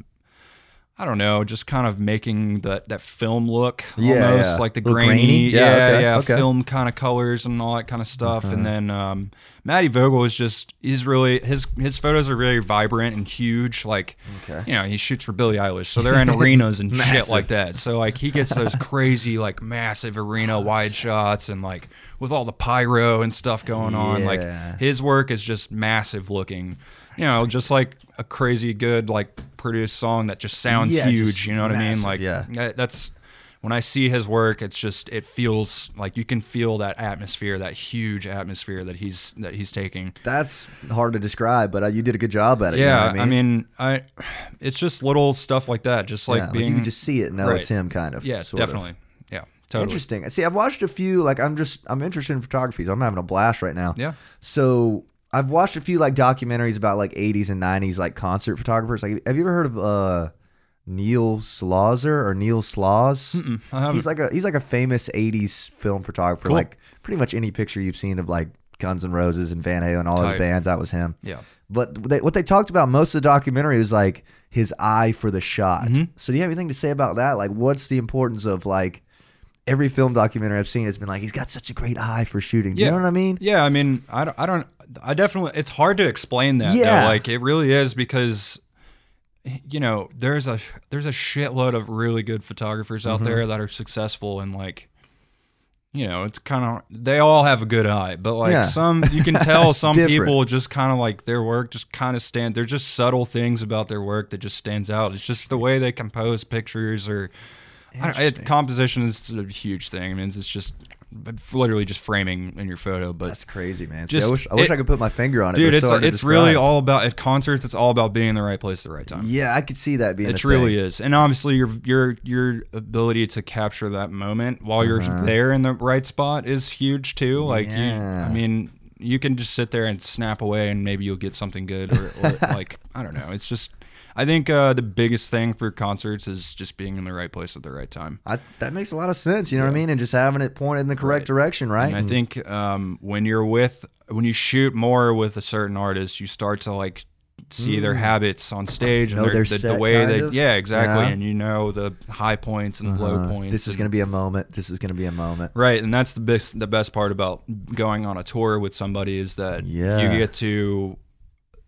I don't know, just kind of making that that film look
Yeah,
almost
yeah.
like the grainy,
grainy? Yeah,
yeah,
okay,
yeah,
okay.
Film kind of colors and all that kind of stuff. And then um, Matty Vogel is just he's really his his photos are very vibrant and huge. Like
Okay.
you know, he shoots for Billie Eilish, so they're in arenas and <laughs> shit like that. So like he gets those <laughs> crazy like massive arena wide shots and like with all the pyro and stuff going on. Like his work is just massive looking. You know, just like a crazy good like produced song that just sounds
Yeah,
huge.
just
You know what I mean? Like
yeah.
that's when I see his work, it's just it feels like you can feel that atmosphere, that huge atmosphere that he's that he's taking.
That's hard to describe, but uh, you did a good job at it. you know
Yeah,
what
I mean, I it's just little stuff like that, just like
Yeah,
being
you can just see it, know
Right.
it's him, kind of.
yeah,
sort of.
definitely, yeah, totally.
Interesting. See, I've watched a few. Like, I'm just I'm interested in photography. So I'm having a blast right now.
Yeah.
So I've watched a few like documentaries about like 80s and 90s like concert photographers. Like, have you ever heard of uh Neil Slauser or Neil Slaws? He's like a he's like a famous 80s film photographer.
Cool.
Like pretty much any picture you've seen of like Guns N' Roses and Van Halen, and all those
Tight.
bands, that was him.
Yeah.
But they, what they talked about most of the documentary was like his eye for the shot.
Mm-hmm.
So do you have anything to say about that? Like, what's the importance of like every film documentary I've seen has been like he's got such a great eye for shooting. Do you know what I mean?
Yeah, I mean, I don't, I don't, I definitely, it's hard to explain that.
Yeah.
though. like it really is because, you know, there's a there's a shitload of really good photographers out
Mm-hmm.
there that are successful and like. You know, it's kind of they all have a good eye, but like
Yeah.
some you can <laughs> tell some
different.
people just kind of like their work just kind of stand. They're just subtle things about their work that just stands out. It's just the way they compose pictures or it, composition is a huge thing. I mean, it's just literally just framing in your photo, but
That's crazy, man. See, I
Just-
wish I wish
it-
I could put my finger on it.
dude, it's
so
it's really all about at concerts. It's all about being in the right place at the right time.
Yeah, I could see that being.
It really
thing.
is, and obviously your your your ability to capture that moment while you're
Uh-huh.
there in the right spot is huge too. Like, you,
Yeah.
I mean, you can just sit there and snap away, and maybe you'll get something good, or, or <laughs> like I don't know. It's just, I think uh, the biggest thing for concerts is just being in the right place at the right time.
I, that makes a lot of sense. You know what I mean? And just having it pointed in the correct
Right.
direction, right?
And I think um, when you're with when you shoot more with a certain artist, you start to like see their habits on stage and
Mm.
Their, the, the way they
of?
yeah exactly,
Yeah.
and you know the high points and the low
Uh,
points.
this is going to be a moment. This is going to be a moment.
Right, and that's the best the best part about going on a tour with somebody is that
Yeah.
you get to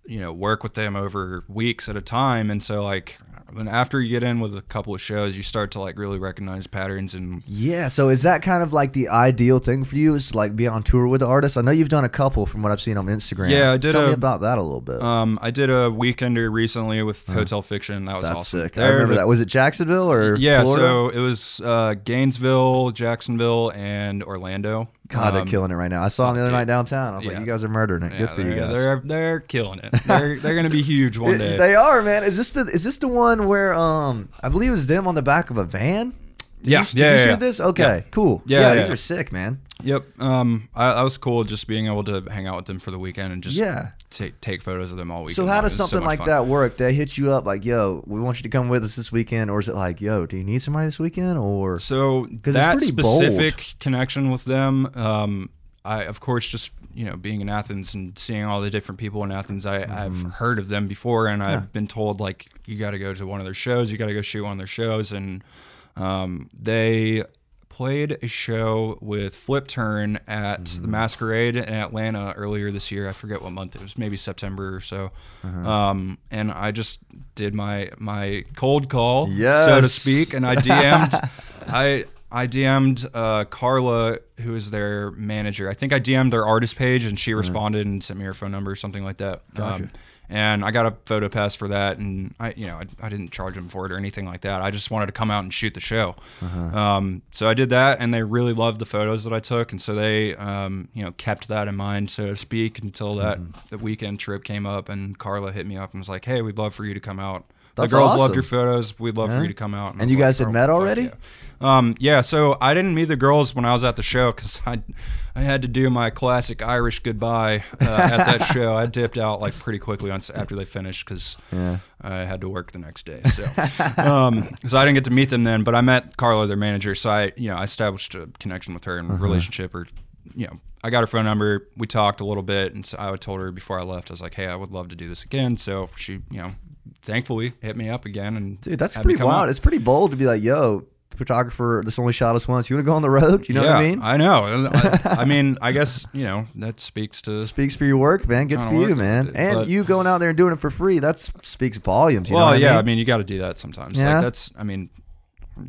you know work with them over weeks at a time, and so like and after you get in with a couple of shows, you start to like really recognize patterns and
Yeah. So is that kind of like the ideal thing for you? Is to like be on tour with the artist? I know you've done a couple from what I've seen on Instagram.
Yeah, I did
Tell me about that a little bit.
um, I did a weekender recently with Hotel Fiction. That was.
That's
awesome.
sick. I remember
the-
that. Was it Jacksonville or
Yeah,
Florida?
so it was uh, Gainesville, Jacksonville, and Orlando.
God, they're
Um,
killing it right now. I saw them the other
dude.
night downtown. I was like, you guys are murdering it.
yeah,
Good for you guys.
They're they're killing it. They're they're gonna be huge one <laughs> day.
They are, man. Is this the is this the one where um I believe it was them on the back of a van? Did
Yeah,
you, did
yeah,
you
yeah,
shoot
yeah.
this? Okay, cool.
Yeah,
these are sick, man.
Yep. Um, I, I was cool just being able to hang out with them for the weekend and just
Yeah.
take take photos of them all weekend.
So how does
was so
something like
fun.
that work? They hit you up like, "Yo, we want you to come with us this weekend," or is it like, "Yo, do you need somebody this weekend?" Or
So
'Cause it's
that
pretty bold.
specific connection with them, um, I of course just you know being in Athens and seeing all the different people in Athens, I, I've
Mm-hmm.
heard of them before, and I've been told like you got to go to one of their shows, you got to go shoot one of their shows, and um, they played a show with Flipturn at
Mm-hmm.
the Masquerade in Atlanta earlier this year. I forget what month it was, maybe September or so.
Uh-huh.
Um, and I just did my my cold call, so to speak, and I DM'd <laughs> I I DM'd uh, Carla, who is their manager. I think I DM'd their artist page, and she responded and sent me her phone number or something like that. Um, and I got a photo pass for that, and I, you know, I, I didn't charge them for it or anything like that. I just wanted to come out and shoot the show. Um, so I did that, and they really loved the photos that I took, and so they, um, you know, kept that in mind, so to speak, until that the weekend trip came up, and Carla hit me up and was like, "Hey, we'd love for you to come out."
That's
the girls
awesome.
loved your photos. We'd love
Yeah.
for you to come out.
And
was
you
like,
guys had
"Oh,
met already?
Yeah. Um, yeah. So I didn't meet the girls when I was at the show because <laughs> I, I had to do my classic Irish goodbye uh, at that <laughs> show. I dipped out like pretty quickly on, after they finished because
Yeah.
I had to work the next day. So, um, so I didn't get to meet them then. But I met Carla, their manager. So I, you know, I established a connection with her and
Uh-huh.
relationship. Or, you know, I got her phone number. We talked a little bit, and so I told her before I left, I was like, "Hey, I would love to do this again." So she, you know, thankfully hit me up again. And
dude, that's pretty wild.
out.
It's pretty bold to be like, "Yo, photographer, this only shot us once. You want to go on the road?" You know what I mean?
I know. Uh, I, I <laughs> mean, I guess you know that speaks to.
Speaks for your work, man. Good for you,
worth it,
man. And you going out there and doing it for free, that speaks volumes. You know
well,
what
yeah.
I
I
mean?
mean, you got to do that sometimes.
Yeah.
Like that's. I mean,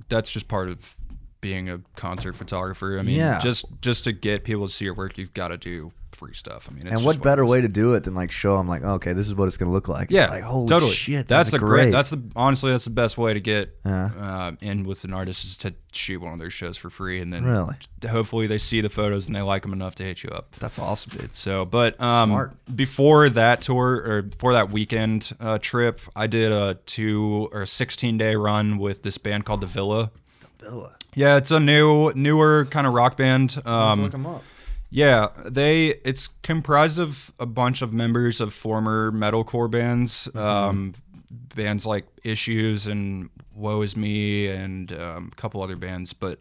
that's just part of being a concert photographer. I mean,
Yeah.
just just to get people to see your work, you've got to do free stuff. I mean, it's
and what better way to do it than like show them like, okay, this is what it's gonna look like.
Yeah,
like holy
totally.
shit,
that's
that's
the
great.
That's the honestly, that's the best way to get
Yeah.
uh, in with an artist is to shoot one of their shows for free, and then
Really?
hopefully they see the photos and they like them enough to hit you up.
That's awesome, dude.
So, but um,
Smart.
before that tour or before that weekend uh, trip, I did a two or a sixteen day run with this band called The Villa.
The Villa.
Yeah, it's a new, newer kind of rock band. Um,
Look 'em up.
Yeah, they. It's comprised of a bunch of members of former metalcore bands, um, bands like Issues and Woe Is Me, and um, a couple other bands. But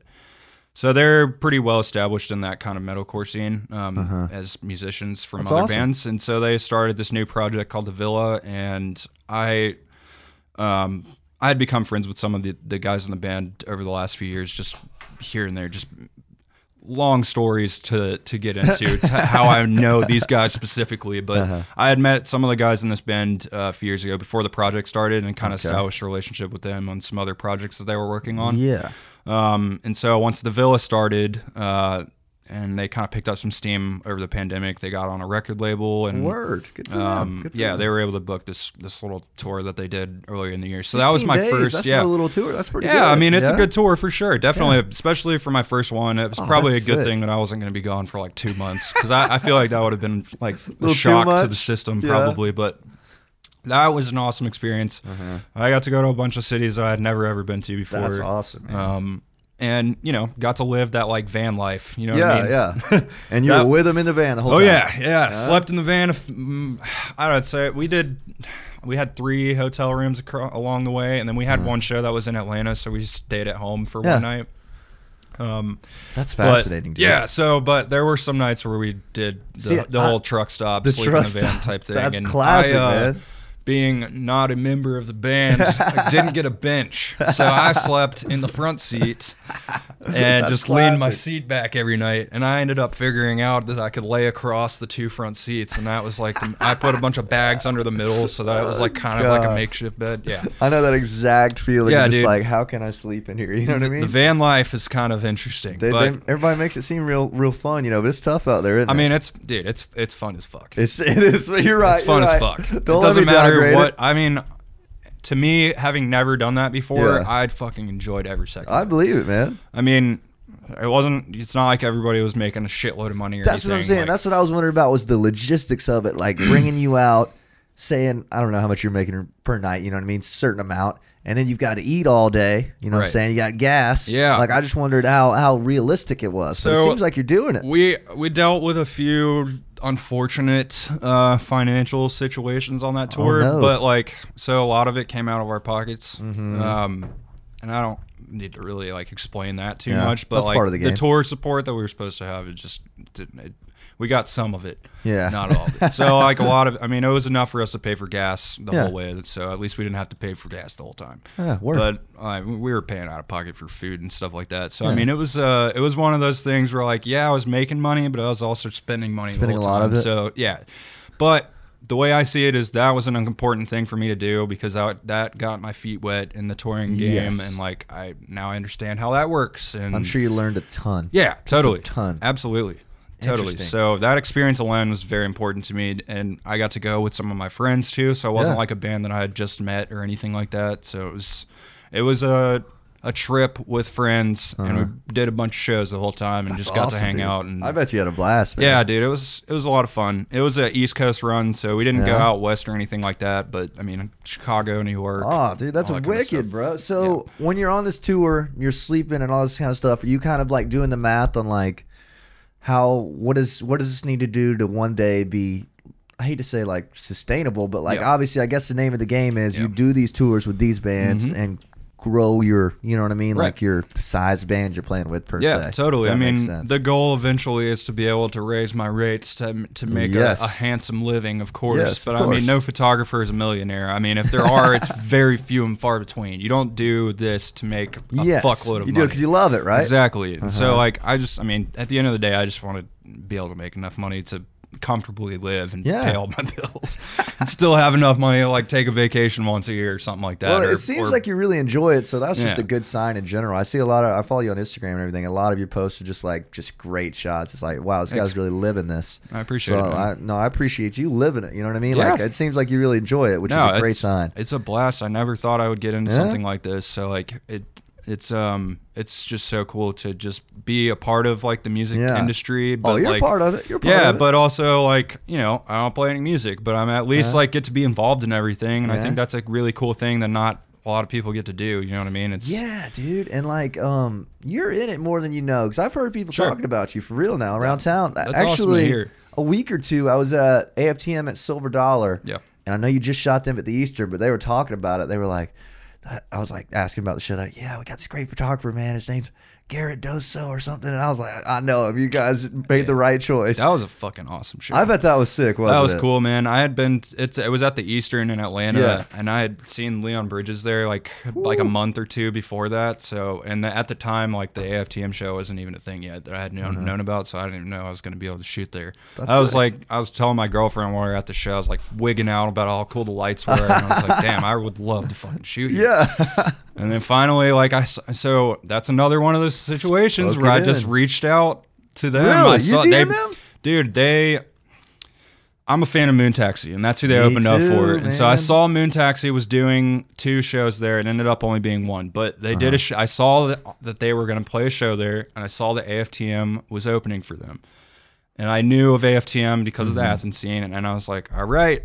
so they're pretty well established in that kind of metalcore scene um, as musicians from
That's
other
awesome.
bands, and so they started this new project called the Villa, and I. Um, I had become friends with some of the, the guys in the band over the last few years, just here and there, just long stories to to get <laughs> into to how I know these guys specifically. But
Uh-huh.
I had met some of the guys in this band uh, a few years ago before the project started, and kind of
Okay.
established a relationship with them on some other projects that they were working on.
Yeah.
Um, and so once the villa started, uh, and they kind of picked up some steam over the pandemic, they got on a record label and.
Word.
Um, yeah,
them.
they were able to book this this little tour that they did earlier in the year. So that was my
days,
first.
That's
yeah,
a little tour. That's pretty.
yeah,
good.
I mean it's
Yeah?
a good tour for sure. Definitely, especially for my first one. It was
Oh,
probably a good
sick.
thing that I wasn't going to be gone for like two months because I, I feel like that would have been like a
too
shock to the system
Yeah.
probably. But that was an awesome experience.
Uh-huh.
I got to go to a bunch of cities that I had never ever been to before.
That's awesome. Man.
Um, and you know, got to live that like van life. You know what
yeah,
I mean?
yeah. <laughs> And you
That-
were with them in the van the whole time.
Oh
time.
yeah, yeah. Slept in the van. Mm, I don't say we did. We had three hotel rooms along the way, and then we had one show that was in Atlanta, so we stayed at home for
Yeah.
one night. Um,
That's
but-
fascinating. dude.
yeah. So, but there were some nights where we did the,
See,
the
I-
whole truck stop,
the
sleep
truck
in the van
stop.
type thing.
That's
and
classic,
I, uh,
man.
Being not a member of the band, <laughs> I didn't get a bench, so I slept in the front seat. and
That's
just leaned my seat back every night. And I ended up figuring out that I could lay across the two front seats, and that was like the, I put a bunch of bags under the middle, so that it was like kind of like a makeshift bed. Yeah. <laughs>
I know that exact feeling.
Yeah,
just
dude.
like how can I sleep in here? <laughs> You know what I mean?
The van life is kind of interesting,
They,
but
they- everybody makes it seem real, real fun, you know. But it's tough out there. Isn't it?
I
it?
mean, it's dude, it's it's fun as fuck.
it's it is. You're right.
it's fun
you're
as
right.
fuck.
Don't
it doesn't
me
matter what
it.
I mean. To me, having never done that before,
Yeah.
I'd fucking enjoyed every second.
I believe it, man.
I mean, it wasn't. It's not like everybody was making a shitload of money or
That's what I'm saying.
like-
That's what I was wondering about was the logistics of it, like bringing you out, saying I don't know how much you're making per night. You know what I mean? Certain amount, and then you've got to eat all day. You know what I'm saying? You got gas.
Yeah.
Like I just wondered how how realistic it was. So, it seems like you're doing it.
we we dealt with a few unfortunate uh, financial situations on that tour,
Oh, no.
but like so a lot of it came out of our pockets.
Mm-hmm.
Um, and I don't need to really like explain that too
Yeah,
much, but
that's
like
part of the game.
tour support that we were supposed to have, it just didn't. It, we got some of it,
Yeah.
not all of it. So <laughs> like a lot of, I mean, it was enough for us to pay for gas the
Yeah.
whole way. So at least we didn't have to pay for gas the whole time.
Yeah, word.
But uh, we were paying out of pocket for food and stuff like that. So I mean, it was uh, it was one of those things where like, yeah, I was making money, but I was also spending money
Spending
the whole
a lot
time.
of it.
So yeah, but the way I see it is that was an important thing for me to do because I, that got my feet wet in the touring game,
Yes.
and like I now I understand how that works. And
I'm sure you learned a ton.
yeah, totally,
ton.
absolutely. Totally. So that experience alone was very important to me, and I got to go with some of my friends too. So it wasn't
Yeah.
like a band that I had just met or anything like that. So it was, it was a a trip with friends, and we did a bunch of shows the whole time, and just got to
Uh-huh.
Hang
dude.
out. And
I bet you had a blast. Man.
yeah, dude, it was it was a lot of fun. It was a East Coast run, so we didn't go out west or anything like that. But I mean, Chicago, New York.
Oh, dude, that's
all that kinda
wicked, bro. So when you're on this tour, you're sleeping and all this kind of stuff. Are you kind of like doing the math on like how what does what does this need to do to one day be? I hate to say like sustainable, but like
Yeah.
obviously, I guess the name of the game is you
Yeah. Mm-hmm.
do these tours with these bands and grow your, you know what I mean, like your size band you're playing with per
Yeah,
se.
totally. I mean, the goal eventually is to be able to raise my rates to to make
Yes.
a, a handsome living, of course.
Yes,
but
of
I mean, no photographer is a millionaire. I mean, if there are, it's <laughs> very few and far between. You don't do this to make a
yes,
fuckload of
you
money.
You do it because you love it, right? Uh-huh.
Exactly. And so, like, I just, I mean, at the end of the day, I just want to be able to make enough money to comfortably live and
Yeah.
pay all my <laughs> bills and still have enough money to like take a vacation once a year or something like that.
Well,
or-
it seems
or-
like you really enjoy it, so that's just a good sign in general. I see a lot of, I follow you on Instagram and everything. A lot of your posts are just like just great shots. It's like, wow, this
Thanks.
guy's really living this.
I appreciate
so
it.
I, no, I appreciate you living it. You know what I mean?
Yeah.
Like it seems like you really enjoy it, which
No,
is a great sign.
It's a blast. I never thought I would get into
Yeah?
something like this. So like it it's um it's just so cool to just be a part of like the music
Yeah.
industry. But
oh, you're
like,
part of it. You're part
yeah,
of it.
but also like you know I don't play any music, but I'm at least
Yeah.
like get to be involved in everything, and I think that's a really cool thing that not a lot of people get to do. You know what I mean? It's
yeah, dude, and like, um, you're in it more than you know. Because I've heard people
Sure.
talking about you for real now around town.
that's awesome to
Actually, a week or two, I was at AFTM at Silver Dollar.
Yeah.
And I know you just shot them at the Eastern, but they were talking about it. They were like, I was like asking about the show. Like, yeah, we got this great photographer, man. His name's Garrett Doso or something. And I was like, I know him. You guys made the right choice.
that was a fucking awesome show.
I bet that was sick. Wasn't it?
that was
it?
cool, man. I had been it's it was at the Eastern in Atlanta,
Yeah.
and I had seen Leon Bridges there like like a month or two before that. So, and at the time, like the AFTM show wasn't even a thing yet that I had known, known about. So I didn't even know I was going to be able to shoot there.
Mm-hmm. That's
I was
sick.
like, I was telling my girlfriend while we were at the show, I was like wigging out about how cool the lights were, and I was like, damn, I would love to fucking shoot you. <laughs>
Yeah.
And then finally, like I so that's another one of those situations
Spoke
where I
it
just reached out to them.
Really?
I
You
saw,
DM'd
they,
them?
dude, they. I'm a fan of Moon Taxi, and that's who they
Me
opened up
too,
for. And so I saw Moon Taxi was doing two shows there. It ended up only being one, but they
Uh-huh.
did a. Sh- I saw that, that they were going to play a show there, and I saw that AFTM was opening for them, and I knew of AFTM because of
Mm-hmm.
the Athens scene, and, and I was like, all right.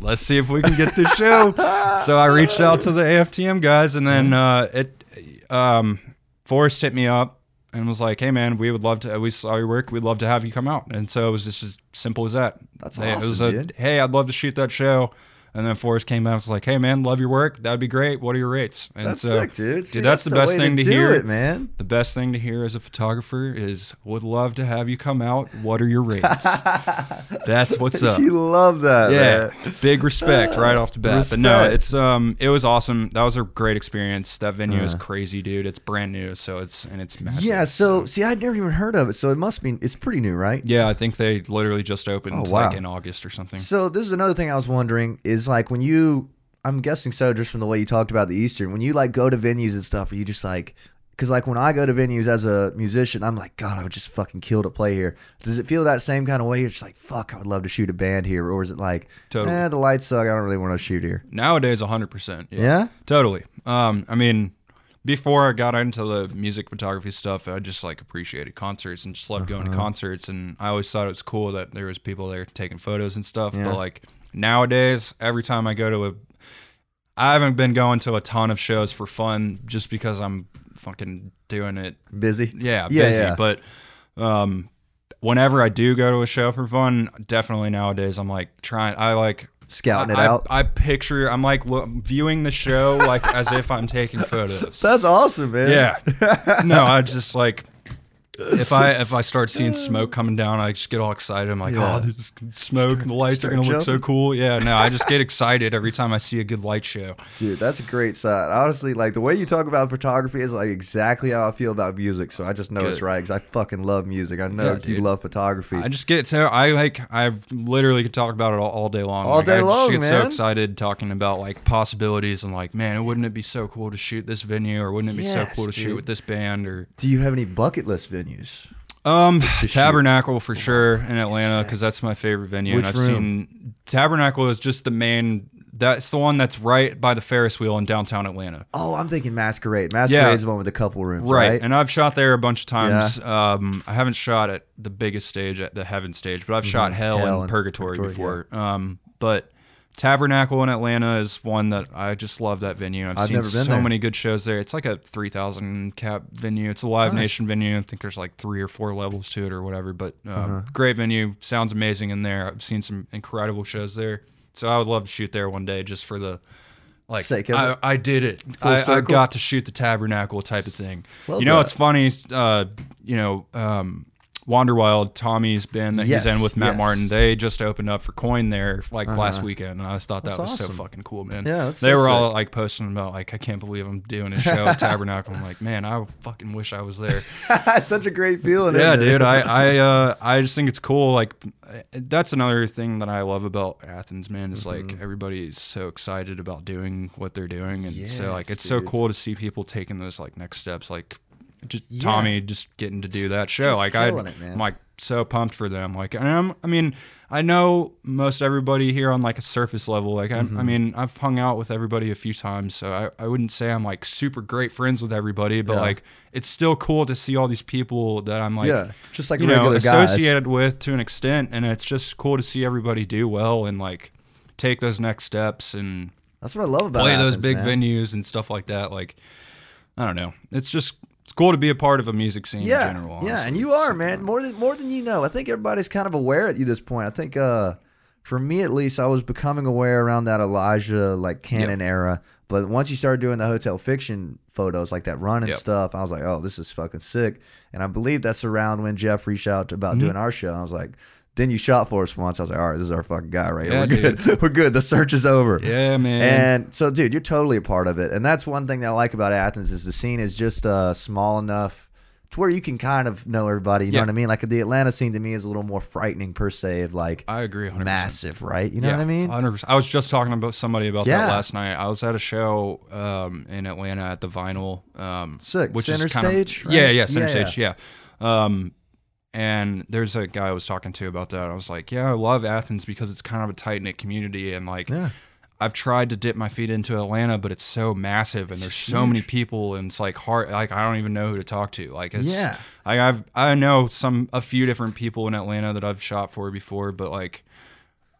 Let's see if we can get this show. <laughs> so I reached out to the AFTM guys, and then uh, it um, Forrest hit me up and was like, "Hey man, we would love to. We saw your work. We'd love to have you come out." And so it was just as simple as that.
That's
It was
awesome,
a,
dude.
Hey, I'd love to shoot that show. And then Forrest came out and was like, "Hey man, love your work. That'd be great. What are your rates?" And
That's
so,
sick, dude. See,
that's, the best
way
thing to,
do
hear.
it, man.
The best thing to hear as a photographer is, "Would love to have you come out. What are your rates?" <laughs> that's what's up.
You love that,
Yeah,
man.
big respect right off the bat. But no, it's um, it was awesome. That was a great experience. That venue is
Uh.
crazy, dude. It's brand new, so it's and it's massive.
Yeah, so see, I'd never even heard of it, so it must be it's pretty new, right?
yeah, I think they literally just opened
Oh, wow.
like in August or something.
So this is another thing I was wondering is like when you, I'm guessing so, just from the way you talked about the Eastern, when you like go to venues and stuff, are you just like, because like when I go to venues as a musician, I'm like, God, I would just fucking kill to play here. Does it feel that same kind of way? You're just like, fuck, I would love to shoot a band here, or is it like,
Totally.
eh, the lights suck, I don't really want to shoot here.
Nowadays, hundred percent.
Yeah.
Totally. Um, I mean, before I got into the music photography stuff, I just like appreciated concerts and just loved going
Uh-huh.
to concerts. And I always thought it was cool that there was people there taking photos and stuff.
Yeah.
But like nowadays, every time I go to a, I haven't been going to a ton of shows for fun just because I'm fucking doing it.
Busy.
Yeah,
Yeah,
busy.
yeah.
But um, whenever I do go to a show for fun, definitely nowadays I'm like trying. I like
Scouting it
I,
out.
I, I picture. I'm like look, viewing the show like as if I'm taking <laughs> photos.
That's awesome, man.
Yeah. <laughs> No, I just like if I if I start seeing smoke coming down, I just get all excited. I'm like, oh,
Yeah.
oh, there's smoke, and the lights are
start
gonna look so
jumping.
cool. Yeah. No, I just get excited every time I see a good light show.
Dude, that's a great side. Honestly, like the way you talk about photography is like exactly how I feel about music. So I just know it's
Good.
right because I fucking love music. I know
Yeah,
you
dude.
love photography.
I just get so I like I literally could talk about it all, all day long.
All
Like,
day
I just
long,
get so excited talking about like possibilities and like, man, wouldn't it be so cool to shoot this venue or wouldn't it be so
Yes,
cool to shoot
dude.
with this band or
Do you have any bucket list venues?
Um, Tabernacle for sure in Atlanta because that's my favorite venue.
Which
and I've
room?
seen Tabernacle is just the main. That's the one that's right by the Ferris wheel in downtown Atlanta.
Oh, I'm thinking Masquerade. Masquerade is the one with a couple rooms, right?
Right. And I've shot there a bunch of times. Um, I haven't shot at the biggest stage, at the Heaven stage, but I've shot Hell,
Mm-hmm. Hell
and
and
Purgatory,
Purgatory,
before. Um, but Tabernacle in Atlanta is one that I just love that venue. I've,
I've
seen
never been
so
there.
many good shows there. It's like a 3,000 cap venue. It's a Live
Nice.
Nation venue. I think there's like three or four levels to it or whatever, but um,
Uh-huh.
great venue. Sounds amazing in there. I've seen some incredible shows there. So I would love to shoot there one day just for the like
Sake of
I,
it.
I did it. I, I got to shoot the tabernacle type of thing.
Well
you know,
done.
it's funny. Uh, you know, um, Wanderwild, Tommy's band that
Yes,
he's in with Matt
yes.
Martin. They just opened up for Coin there like last
Uh-huh.
weekend, and I just thought that
That's
was so fucking cool, man.
Yeah, that's
they
so
were all like posting about like I can't believe I'm doing a <laughs> show at Tabernacle. I'm like, man, I fucking wish I was there. <laughs>
Such a great feeling.
yeah, dude. I <laughs> I uh, I just think it's cool. Like that's another thing that I love about Athens, man. Is
Mm-hmm.
like everybody's so excited about doing what they're doing, and so like
Yes,
it's so cool to see people taking those like next steps. Like just
Yeah.
Tommy just getting to do that show.
Just
like I,
it,
I'm like so pumped for them. Like I'm, I mean, I know most everybody here on like a surface level. Like I,
Mm-hmm.
I mean, I've hung out with everybody a few times, so I, I wouldn't say I'm like super great friends with everybody, but
Yeah.
like it's still cool to see all these people that I'm like
yeah, just like
you know
regular guys.
associated with to an extent and it's just cool to see everybody do well and like take those next steps and
That's what I love about
play those
Athens,
big
man.
venues and stuff like that like i don't know it's just it's cool to be a part of a music scene
yeah,
in general
yeah, and you
It's
are, man,
fun.
more than more than you know. I think everybody's kind of aware at you this point. I think, uh, for me at least, I was becoming aware around that Elijah like canon era. But once you started doing the hotel fiction photos, like that run and
Yep.
stuff, I was like, oh, this is fucking sick. And I believe that's around when Jeff reached out
Mm-hmm.
about doing our show. I was like, then you shot for us once. I was like, all right, this is our fucking guy right here.
Yeah,
We're good. <laughs> We're good. The search is over.
yeah man
And so, dude, you're totally a part of it. And that's one thing that I like about Athens is the scene is just uh, small enough to where you can kind of know everybody. You know what I mean? Like the Atlanta scene to me is a little more frightening per se of like
i agree 100%.
massive, right? You know
yeah,
what I mean?
100%. I was just talking about somebody about
Yeah.
that last night. I was at a show um, in Atlanta at the Vinyl, um,
Sick.
which
Center
is kind
stage,
of yeah,
right?
yeah, center
Yeah,
stage, yeah. Um, and there's a guy I was talking to about that. I was like, yeah, I love Athens because it's kind of a tight knit community, and like
Yeah.
I've tried to dip my feet into Atlanta, but it's so massive and there's so many people and it's like hard. Like I don't even know who to talk to. Like it's,
Yeah.
I, I've I know some a few different people in Atlanta that I've shot for before, but like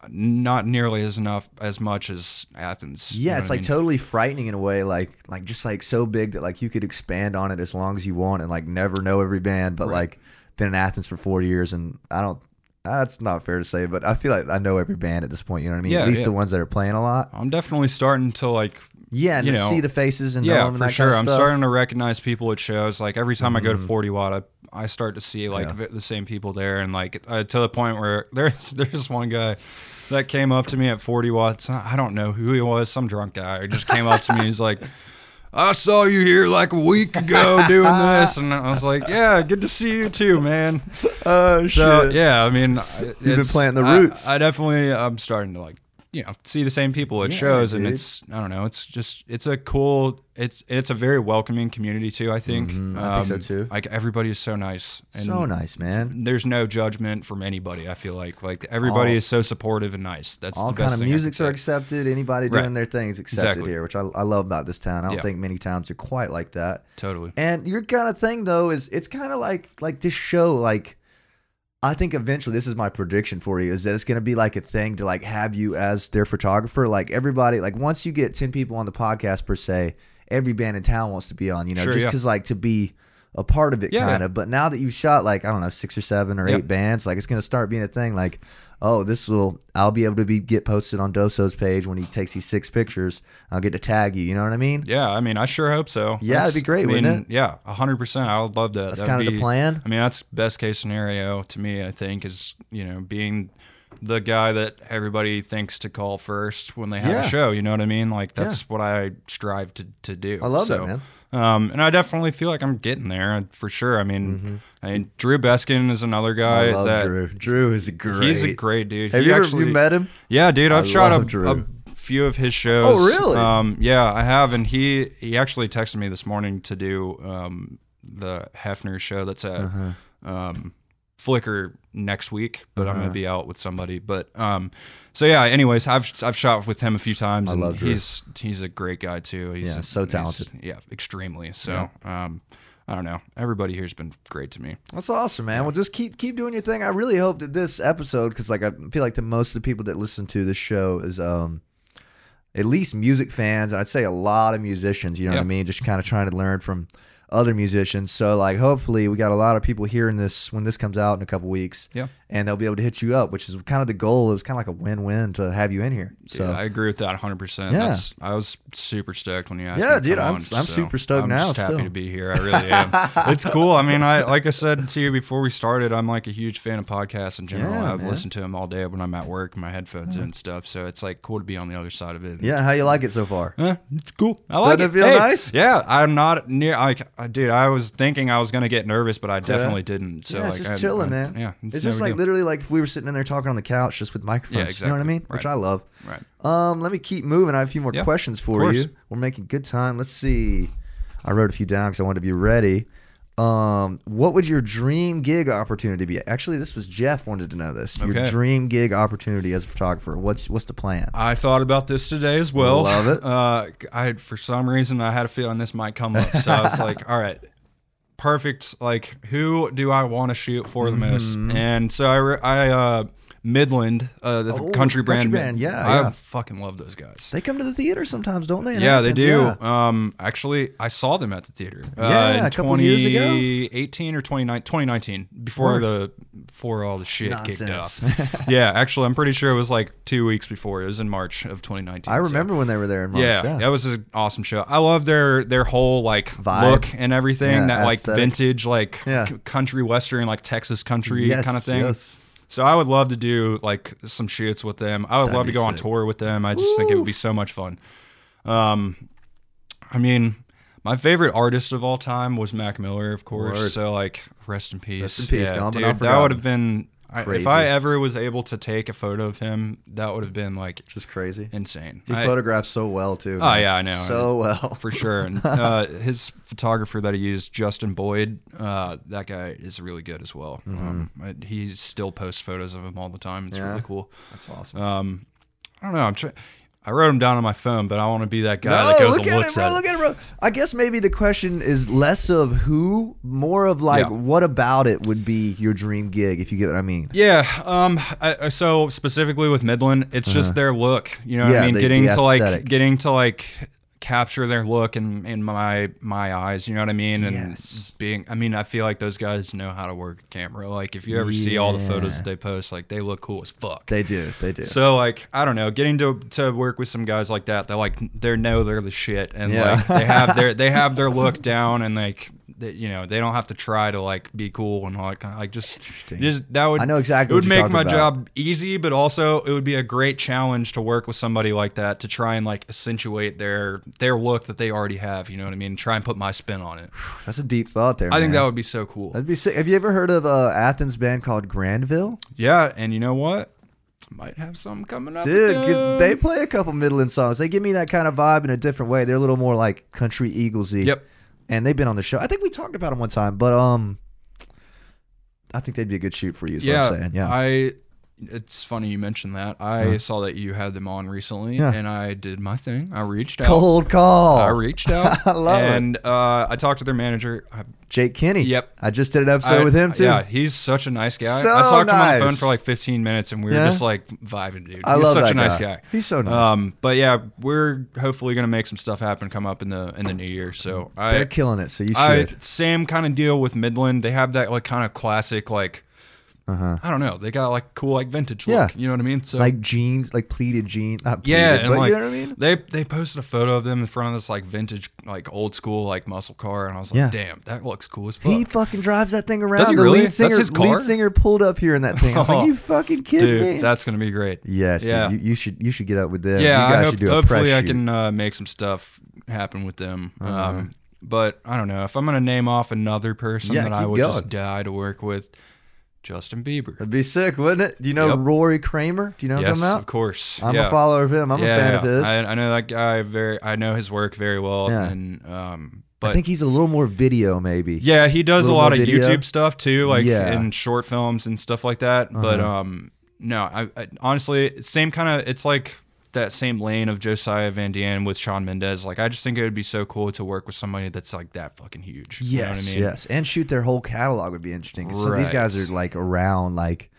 not nearly as enough as much as Athens. You
Yeah,
know
it's
I
like
mean?
totally frightening in a way, like like just like so big that like you could expand on it as long as you want and like never know every band, but
Right.
like been in Athens for four years and I don't That's not fair to say, but I feel like I know every band at this point. You know what I mean?
Yeah,
at least
yeah.
the ones that are playing a lot.
I'm definitely starting to like
Yeah, and
You know,
see the faces and know
yeah,
them and
for
that
sure.
kind of
I'm starting to recognize people at shows. Like every time I go to
Mhm.
40 Watt, I, I start to see like
Yeah.
the same people there, and like uh, to the point where <laughs> there's there's one guy that came up to me at 40 Watts. I don't know who he was, some drunk guy. He just came up to me. He's like. I saw you here like a week ago <laughs> doing this, and I was like, "Yeah, good to see you too, man."
Oh
So yeah, I mean, you've
been planting the
I,
roots.
I definitely, I'm starting to like, you know, see the same people at
Yeah,
shows, and it's, I don't know, it's just, it's a cool, it's, it's a very welcoming community too. I think.
Mhm, I think so,
Um,
too.
Like everybody is so nice, and
so nice, man.
There's no judgment from anybody. I feel like, like everybody
All-
is so supportive and nice. That's
All
the best
kind of musics are accepted. Anybody
Right.
doing their thing is accepted
Exactly.
here, which I, I love about this town. I don't
Yeah.
think many towns are quite like that.
totally.
And your kind of thing though is it's kind of like like this show like I think eventually this is my prediction for you is that it's going to be like a thing to like have you as their photographer like everybody like once you get 10 people on the podcast per se every band in town wants to be on you know
Sure,
just
yeah.
cuz like to be a part of it
Yeah,
kind of but now that you've shot like I don't know 6 or 7 or
Yeah.
8 bands like it's going to start being a thing like oh this will I'll be able to be get posted on Doso's page when he takes these six pictures I'll get to tag you you know what I mean
Yeah, I mean, I sure hope so.
Yeah, it'd be great,
I mean,
wouldn't it?
Yeah, hundred percent. I would love that.
that's kind of the plan
I mean, that's best case scenario to me. I think is you know being the guy that everybody thinks to call first when they have
Yeah.
a show. You know what I mean? Like that's what I strive to to do.
I love
So,
that man
Um, and I definitely feel like I'm getting there for sure. I mean, I mean, Drew Beskin is another guy
Mm-hmm. I love
that
Drew. Drew is great.
he's a great dude.
Have
he
you ever
actually,
you met him?
yeah, dude, I've
I
shot a,
Drew.
a few of his shows.
Oh, really?
Um, yeah, I have, and he he actually texted me this morning to do um, the Hefner show that's at
Uh-huh.
um, Flicker next week, but I'm
Uh-huh.
gonna be out with somebody. But um, so yeah. Anyways, I've I've shot with him a few times,
I
and
love Drew.
he's he's a great guy too. He's
Yeah, so talented.
yeah, extremely. So um, I don't know. Everybody here's been great to me.
That's awesome, man. Well, just keep keep doing your thing. I really hope that this episode, because like I feel like the most of the people that listen to this show is um at least music fans, and I'd say a lot of musicians. You know what I mean? Just kind of trying to learn from other musicians. So like, hopefully, we got a lot of people hearing this when this comes out in a couple weeks.
Yeah.
And they'll be able to hit you up, which is kind of the goal. It was kind of like a win-win to have you in here. So
I agree with that 100. percent
Yeah.
That's I was super stoked when you asked.
Yeah, dude, I'm-
on,
I'm
so
super stoked
I'm
now
Just happy to be here. I really am. <laughs> it's cool. I mean, I like I said to you before we started. I'm like a huge fan of podcasts in general.
Yeah,
I
man.
listen to them all day when I'm at work, my headphones in and stuff. So it's like cool to be on the other side of it.
yeah, how you like it so far?
Eh, it's cool. I like
Doesn't
it.
feel
Hey,
nice?
Yeah, I'm not near. Like, I- dude, I was thinking I was gonna get nervous, but I definitely didn't. So
yeah, it's
like,
just
I-
chilling,
I-
man.
Yeah,
it's,
no
just like. Literally like if we were sitting in there talking on the couch just with microphones. You know what I
exactly.
mean? Which I love.
right.
Um, let me keep moving. I have a few more
Yeah,
questions for you. We're making good time. Let's see. I wrote a few down because I wanted to be ready. Um, what would your dream gig opportunity be? Actually, this was Jeff wanted to know this. Your
Okay.
dream gig opportunity as a photographer. What's what's the plan?
I thought about this today as well.
Love it.
Uh, I for some reason I had a feeling this might come up, so I was <laughs> like, all right, perfect. Like, who do I want to shoot for the most? And so I, I uh, Midland, uh, the
Mm-hmm. Oh,
country
country
brand,
band, yeah,
I
yeah.
fucking love those guys.
They come to the theater sometimes, don't they? in
yeah, they do.
Yeah.
Um, actually, I saw them at the theater. Uh,
Yeah, a couple years ago.
2018 or 29 2019, before
Word.
the before all the shit kicked off. <laughs> <laughs> yeah, actually, I'm pretty sure it was like two weeks before. It was in March of 2019.
I
so-
remember when they were there in March.
yeah,
Yeah,
that was an awesome show. I love their their whole like
Vibe.
look and everything. That like vintage, like country western, like Texas country
Yes,
kind of thing.
yes.
So I would love to do like some shoots with them. I would
That'd
love to go on tour with them. I just think it would be so much fun. Um, I mean, my favorite artist of all time was Mac Miller, of course.
Word.
So like, rest in peace.
Rest in peace,
Yeah, dude, that would have been. I, if I ever was able to take a photo of him, that would have been like
Just crazy.
insane.
He
I-
photographs so well too.
Oh,
man.
yeah, I know.
So well.
for sure. And <laughs> uh, his photographer that he used, Justin Boyd, uh, that guy is really good as well. Um, he still posts photos of him all the time. It's
Mm-hmm. Yeah.
really cool.
That's awesome.
Um, I don't know. I'm trying. I wrote him down on my phone, but I want to be that guy that goes
look
and
at
looks
it, bro.
at
Look at it, bro. I guess maybe the question is less of who, more of like
Yeah.
what about it would be your dream gig, if you get what I mean.
Yeah. Um. I, so specifically with Midland, it's just their look. You know what
Uh-huh. Yeah,
I mean?
the-
getting
the
to like getting to like capture their look in in my my eyes. You know what I mean? And
Yes.
being, I mean, I feel like those guys know how to work a camera. Like if you ever see all the photos that they post, like they look cool as fuck.
They do. They do.
So like I don't know, getting to to work with some guys like that, they like they know they're the shit, and
Yeah.
like they have their <laughs> they have their look down, and like they, you know they don't have to try to like be cool and all that kind of like just just that would
I know exactly
it would make my
about.
job easy, but also it would be a great challenge to work with somebody like that to try and like accentuate their their look that they already have. You know what I mean? Try and put my spin on it.
That's a deep thought there.
I think that would be so cool.
That'd be sick. Have you ever heard of a Athens band called Grandville?
Yeah, and you know what? Might have something coming up,
Dude, because they play a couple Midland songs. They give me that kind of vibe in a different way. They're a little more like country Eaglesy.
Yep.
And they've been on the show. I think we talked about them one time, but um, I think they'd be a good shoot for you. Is
yeah,
what I'm saying. Yeah.
I. It's funny you mentioned that. I saw that you had them on recently,
Yeah.
and I did my thing. I reached out.
Cold call.
I reached out, <laughs>
I love it.
and uh, I talked to their manager.
Jake Kinney.
Yep.
I just did an episode
I-
with him too.
Yeah, he's such a nice guy.
So
I talked to him on the phone for like 15 minutes, and we were
Yeah?
just like vibing, dude.
I
he's
love
such a nice
guy.
guy.
He's so nice.
Um, but yeah, we're hopefully gonna make some stuff happen come up in the in the new year. So
They're
I,
killing it. So you
I
should.
same kind of deal with Midland. They have that like kind of classic like.
Uh-huh.
I don't know. They got like cool like vintage
Yeah.
look. You know what I mean? So
like jeans, like pleated jeans. Not pleated,
yeah, and
but
like
you know what I mean.
they they posted a photo of them in front of this like vintage like old school like muscle car, and I was like,
Yeah.
damn, that looks cool as fuck.
He fucking drives that thing around.
Does he
the
really?
lead
That's
singer,
his car?
lead singer pulled up here in that thing. I was like, <laughs> "You fucking kidding
Dude,
me?"
that's gonna be great.
yes,
Yeah.
you, you should you should get up with them.
yeah,
you guys
I hope,
should do a
hopefully I can uh, make some stuff happen with them.
Uh-huh.
Um, but I don't know if I'm gonna name off another person
Yeah,
that I would
going.
just die to work with. Justin Bieber.
That'd be sick, wouldn't it? Do you know
Yep.
Rory Kramer? Do you know him?
yes,
him
of course.
I'm
yeah.
a follower of him. I'm
yeah,
a fan
yeah.
of his.
I, I know that guy very. I know his work very well.
Yeah.
And um, but
I think he's a little more video, maybe.
Yeah, he does a
Little
lot of
video?
YouTube stuff too, like in short films and stuff like that. But
Uh-huh.
um, no, I, I honestly same kind of. It's like that same lane of Josiah Van Dien with Shawn Mendes. Like I just think it would be so cool to work with somebody that's like that fucking huge.
Yes,
you know what I mean?
yes, and shoot their whole catalog would be interesting. some of these guys are like around, like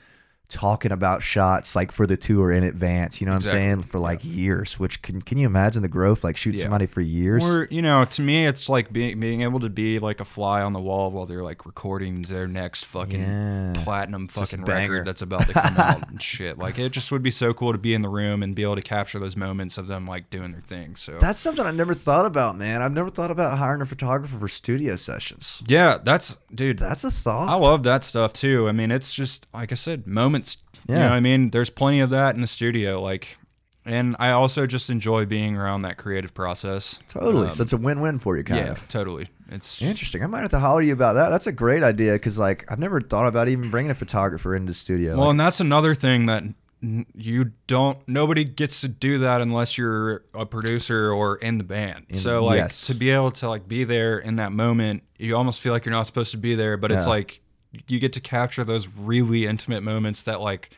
talking about shots, like for the tour in advance. You know what
Exactly.
I'm saying? For like years. Which can can you imagine the growth? Like shoot
Yeah.
somebody for years.
Or you know, to me, it's like being being able to be like a fly on the wall while they're like recording their next fucking
Yeah.
platinum fucking record that's about to come <laughs> out and shit. Like it just would be so cool to be in the room and be able to capture those moments of them like doing their thing. So
That's something I never thought about, man. I've never thought about hiring a photographer for studio sessions.
yeah, that's dude.
That's a thought.
I love that stuff too. I mean, it's just like I said, moments. You
Yeah.
know what I mean? There's plenty of that in the studio. Like, and I also just enjoy being around that creative process.
totally.
Um,
so it's a win-win for you, kind
yeah,
of.
totally. It's
Interesting. I might have to holler you about that. That's a great idea because, like, I've never thought about even bringing a photographer into the studio.
well,
Like,
and that's another thing that you don't. Nobody gets to do that unless you're a producer or in the band.
In-
so, like,
yes.
to be able to like be there in that moment, you almost feel like you're not supposed to be there, but it's like you get to capture those really intimate moments that like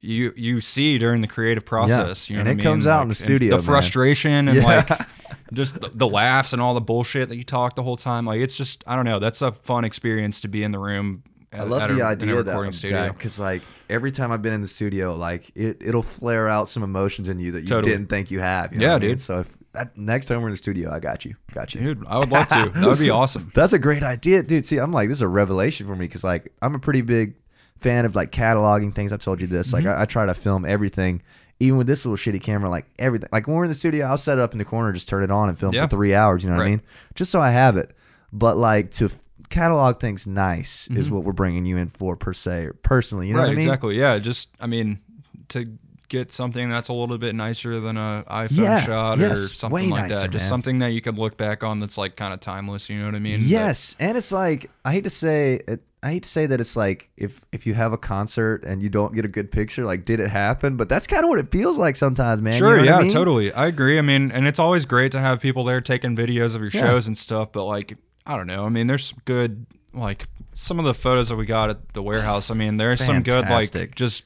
you you see during the creative process. You know
and it
I mean?
comes out in the studio,
The
man.
frustration and
Yeah.
like <laughs> just the, the laughs and all the bullshit that you talk the whole time. Like it's just I don't know. That's a fun experience to be in the room.
I love
at
the
a,
idea of that because, like, every time I've been in the studio, like, it it'll flare out some emotions in you that you
Totally.
didn't think you have. you know
Yeah,
what I mean?
dude.
So if that, next time we're in the studio, I got you, got you.
Dude, I would love to. <laughs> That would be awesome.
That's a great idea, dude. See, I'm like, this is a revelation for me because, like, I'm a pretty big fan of like cataloging things. I've told you this. Like,
Mm-hmm.
I, I try to film everything, even with this little shitty camera. Like everything. Like when we're in the studio, I'll set it up in the corner, just turn it on, and film
Yeah.
for three hours. You know what I mean? Just so I have it. But like to f- catalog things nice is what we're bringing you in for per se, personally. You know
Mm-hmm. right,
what I mean?
exactly. Yeah, just I mean to get something that's a little bit nicer than a iPhone
Yeah,
shot
yes,
or something like
nicer,
that. Just
man.
something that you can look back on that's like kind of timeless. You know what I mean? But-
Yes, and it's like I hate to say it. I hate to say that it's like if if you have a concert and you don't get a good picture, like did it happen? But that's kind of what it feels like sometimes, man. You
Sure,
know
yeah,
I mean?
totally. I agree. I mean, and it's always great to have people there taking videos of your
Yeah.
shows and stuff, but like, I don't know. I mean, there's good, like, some of the photos that we got at the warehouse. I mean, there's some good, like, just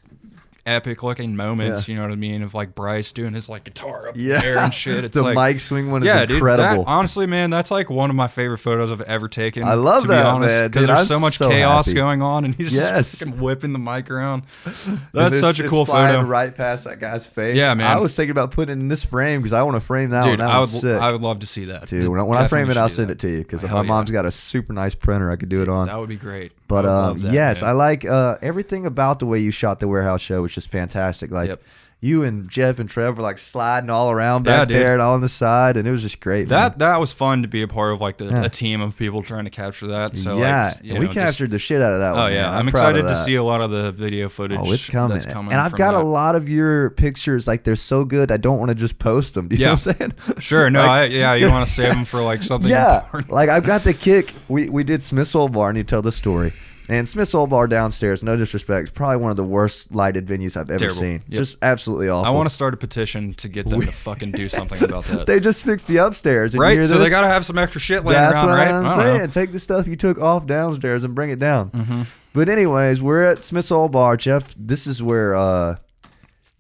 epic looking moments.
Yeah.
You know what I mean? Of like Bryce doing his like guitar up
Yeah.
in the and shit. <laughs> It's
the
like
mic swing one is
yeah,
incredible.
dude. That, honestly, man, that's like one of my favorite photos I've ever taken.
I love
to
that,
be honest,
man,
because there's
I'm
so much
so
chaos
happy.
going on, and he's
Yes.
just whipping the mic around. <laughs> That's
it's-
such a cool photo.
right past that guy's face.
Yeah, man.
I was thinking about putting it in this frame because I want to frame that
Dude,
one. That
I would,
sick.
I would love to see that.
Dude, when I, when I frame it, I'll send
that.
it to you because my mom's got a super nice printer. I could do it on.
That would be great.
But um, yes. I like uh, everything about the way you shot the warehouse show was just fantastic. Like
Yep.
you and Jeff and Trev were like sliding all around
Yeah,
back
dude.
there and all on the side, and it was just great. man.
That that was fun to be a part of, like the,
Yeah.
a team of people trying to capture that. So
yeah,
like,
we
know, just-
captured the shit out of that
Oh
one.
yeah,
man.
I'm,
of
excited to see a lot of the video footage.
Oh, it's coming.
That's coming
and I've got
that.
a lot of your pictures. Like they're so good, I don't want to just post them. <laughs> Do you know
Yeah.
what I'm saying?
Sure, no, <laughs>
Like,
I, yeah, you want to save them for like <laughs> something.
yeah,
important.
like I've got the kick. We we did Smith's Old Bar, and you tell the story. And Smith's Old Bar downstairs, no disrespect, is probably one of the worst lighted venues I've ever
Terrible.
seen.
Yep.
Just absolutely awful.
I want to start a petition to get them to fucking do something about <laughs> that.
They just fixed the upstairs,
right, so they got to have some extra shit laying
That's
around,
what
right?
I'm
I don't know.
saying. Take the stuff you took off downstairs and bring it down.
Mm-hmm.
But anyways, we're at Smith's Old Bar, Jeff. This is where uh,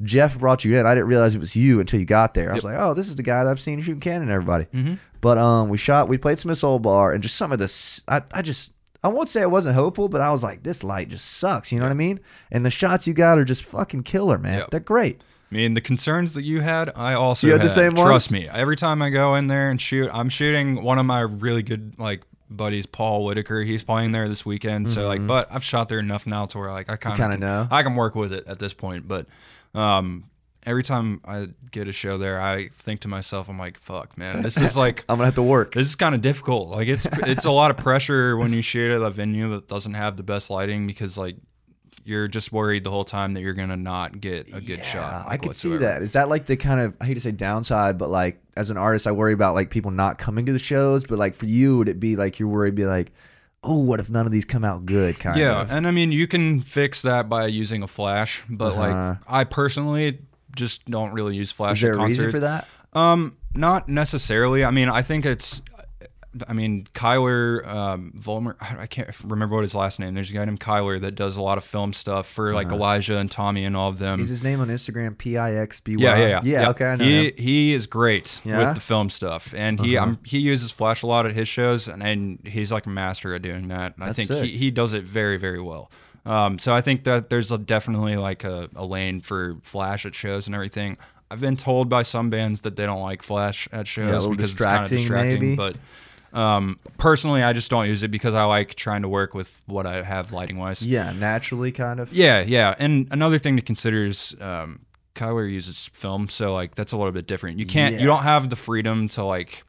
Jeff brought you in. I didn't realize it was you until you got there. I was like, oh, this is the guy that I've seen shooting cannon everybody.
Mm-hmm.
But um, we shot, we played Smith's Old Bar, and just some of this, I, I just, I won't say I wasn't hopeful, but I was like, this light just sucks. You know what I mean? And the shots you got are just fucking killer, man.
Yep.
They're great.
I mean, the concerns that you had, I also
You had the same ones?
Trust me. Every time I go in there and shoot, I'm shooting one of my really good like buddies, Paul Whitaker. He's playing there this weekend. So like, but I've shot there enough now to where like I kind of
Mm-hmm. know.
I can work with it at this point. But um, every time I get a show there, I think to myself, I'm like, fuck, man, <laughs> this is like.
I'm gonna have to work.
This is kind of difficult. Like it's <laughs> it's a lot of pressure when you shoot at a venue that doesn't have the best lighting because like you're just worried the whole time that you're gonna not get a good shot.
I
like,
could see that. Is that like the kind of I hate to say downside, but like as an artist, I worry about like people not coming to the shows. But like for you, would it be like you're worried, be like, oh, what if none of these come out good? Kind
Yeah,
of.
Yeah, and I mean you can fix that by using a flash, but
Uh-huh.
like I personally just don't really use flash
Is there
at
a reason for that?
Um, not necessarily. I mean, I think it's. I mean, Kyler um, Volmer. I can't remember what his last name. There's a guy named Kyler that does a lot of film stuff for like Elijah and Tommy and all of them.
Uh-huh. Is his name on Instagram P I X B Y?
Yeah, yeah, yeah.
Yeah, okay, I know
he
him.
he is great
Yeah? Uh-huh.
with the film stuff, and he um, he uses flash a lot at his shows, and, and he's like a master at doing that. I think
sick.
he, he does it very very well. Um, so I think that there's a, definitely like a, a lane for flash at shows and everything. I've been told by some bands that they don't like flash at shows
little
because it's kind of
distracting,
distracting.
maybe?
But um, personally, I just don't use it because I like trying to work with what I have lighting wise.
Yeah, naturally, kind of.
Yeah, yeah. And another thing to consider is um, Kyler uses film, so like that's a little bit different. You can't,
Yeah.
you don't have the freedom to like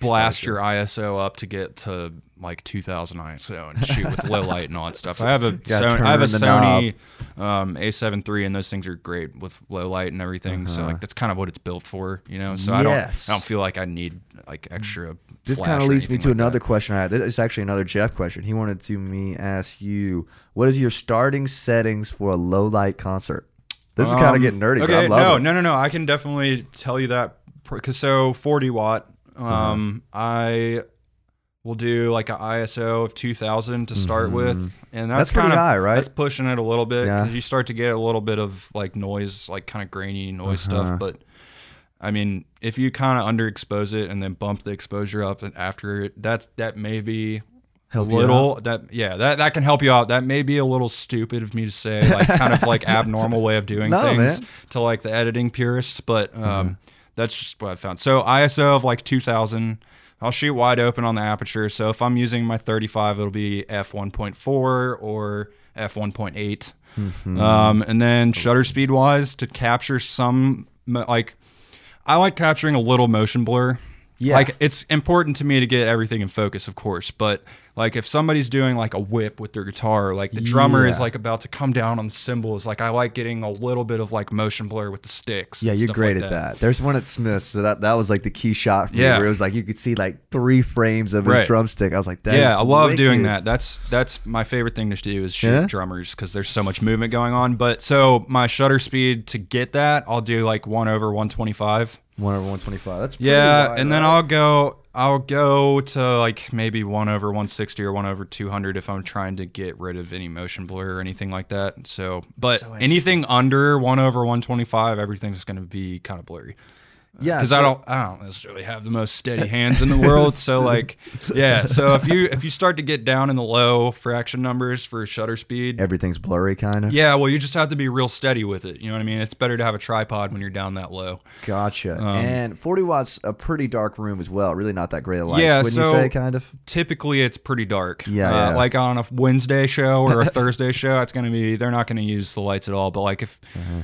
blast
Exposure.
your ISO up to get to like 2000 ISO and shoot with low light and all that stuff. I have a I have a Sony um, A7 III and those things are great with low light and everything. So like that's kind of what it's built for, you know. So I don't,
Uh-huh.
I don't feel like I need like extra.
This kind of leads me to
like
another
that.
question I had. This is actually another Jeff question. He wanted to me ask you, what is your starting settings for a low light concert? This is kind of
Um,
getting nerdy,
Okay,
but I love
no,
it.
no, no, no. I can definitely tell you that because so 40 watt. Um, I will do like an ISO of 2000 to start with, and that's.
That's pretty
kind of
high, right?
That's pushing it a little bit
Yeah.
because you start to get a little bit of like noise, like kind of grainy noise
Uh-huh.
stuff. But I mean, if you kind of underexpose it and then bump the exposure up and after it, that's that may be
Help
little that yeah that that can help you out. That may be a little stupid of me to say, like kind of like <laughs> abnormal way of doing
No,
things
man.
to like the editing purists, but um,
Mm-hmm.
that's just what I found. So ISO of like 2000. I'll shoot wide open on the aperture. So if I'm using my 35, it'll be f 1.4 or f 1.8.
Mm-hmm.
Um, and then shutter speed wise to capture some like I like capturing a little motion blur.
Yeah.
Like it's important to me to get everything in focus, of course, but like if somebody's doing like a whip with their guitar, like the drummer is like about to come down on the cymbals, like I like getting a little bit of like motion blur with the sticks.
Yeah, you're great
like
at that. There's one at Smith's, so that that was like the key shot for me, where it was like you could see like three frames of his drumstick. I was like, that
yeah, I love doing that. That's that's my favorite thing to do is shoot
Yeah?
drummers because there's so much movement going on. But so my shutter speed to get that, I'll do like one over 125.
One over one twenty five. That's pretty
Yeah,
wide,
and then? I'll go. I'll go to like maybe one over 160 or one over 200 if I'm trying to get rid of any motion blur or anything like that. So, but
So
anything under one over 125, everything's going to be kind of blurry.
Yeah,
because
so-
I don't, I don't necessarily have the most steady hands in the world. so <laughs> like, yeah. So if you if you start to get down in the low fraction numbers for shutter speed,
everything's blurry, kind of.
yeah, well, you just have to be real steady with it. You know what I mean? It's better to have a tripod when you're down that low.
Gotcha.
Um,
and 40 watts, a pretty dark room as well. Really not that great of light
Yeah,
wouldn't you
so-
say, kind of?
typically it's pretty dark.
Yeah,
Uh,
yeah.
Like on a Wednesday show or a <laughs> Thursday show, it's gonna be they're not gonna use the lights at all. But like if
Uh-huh.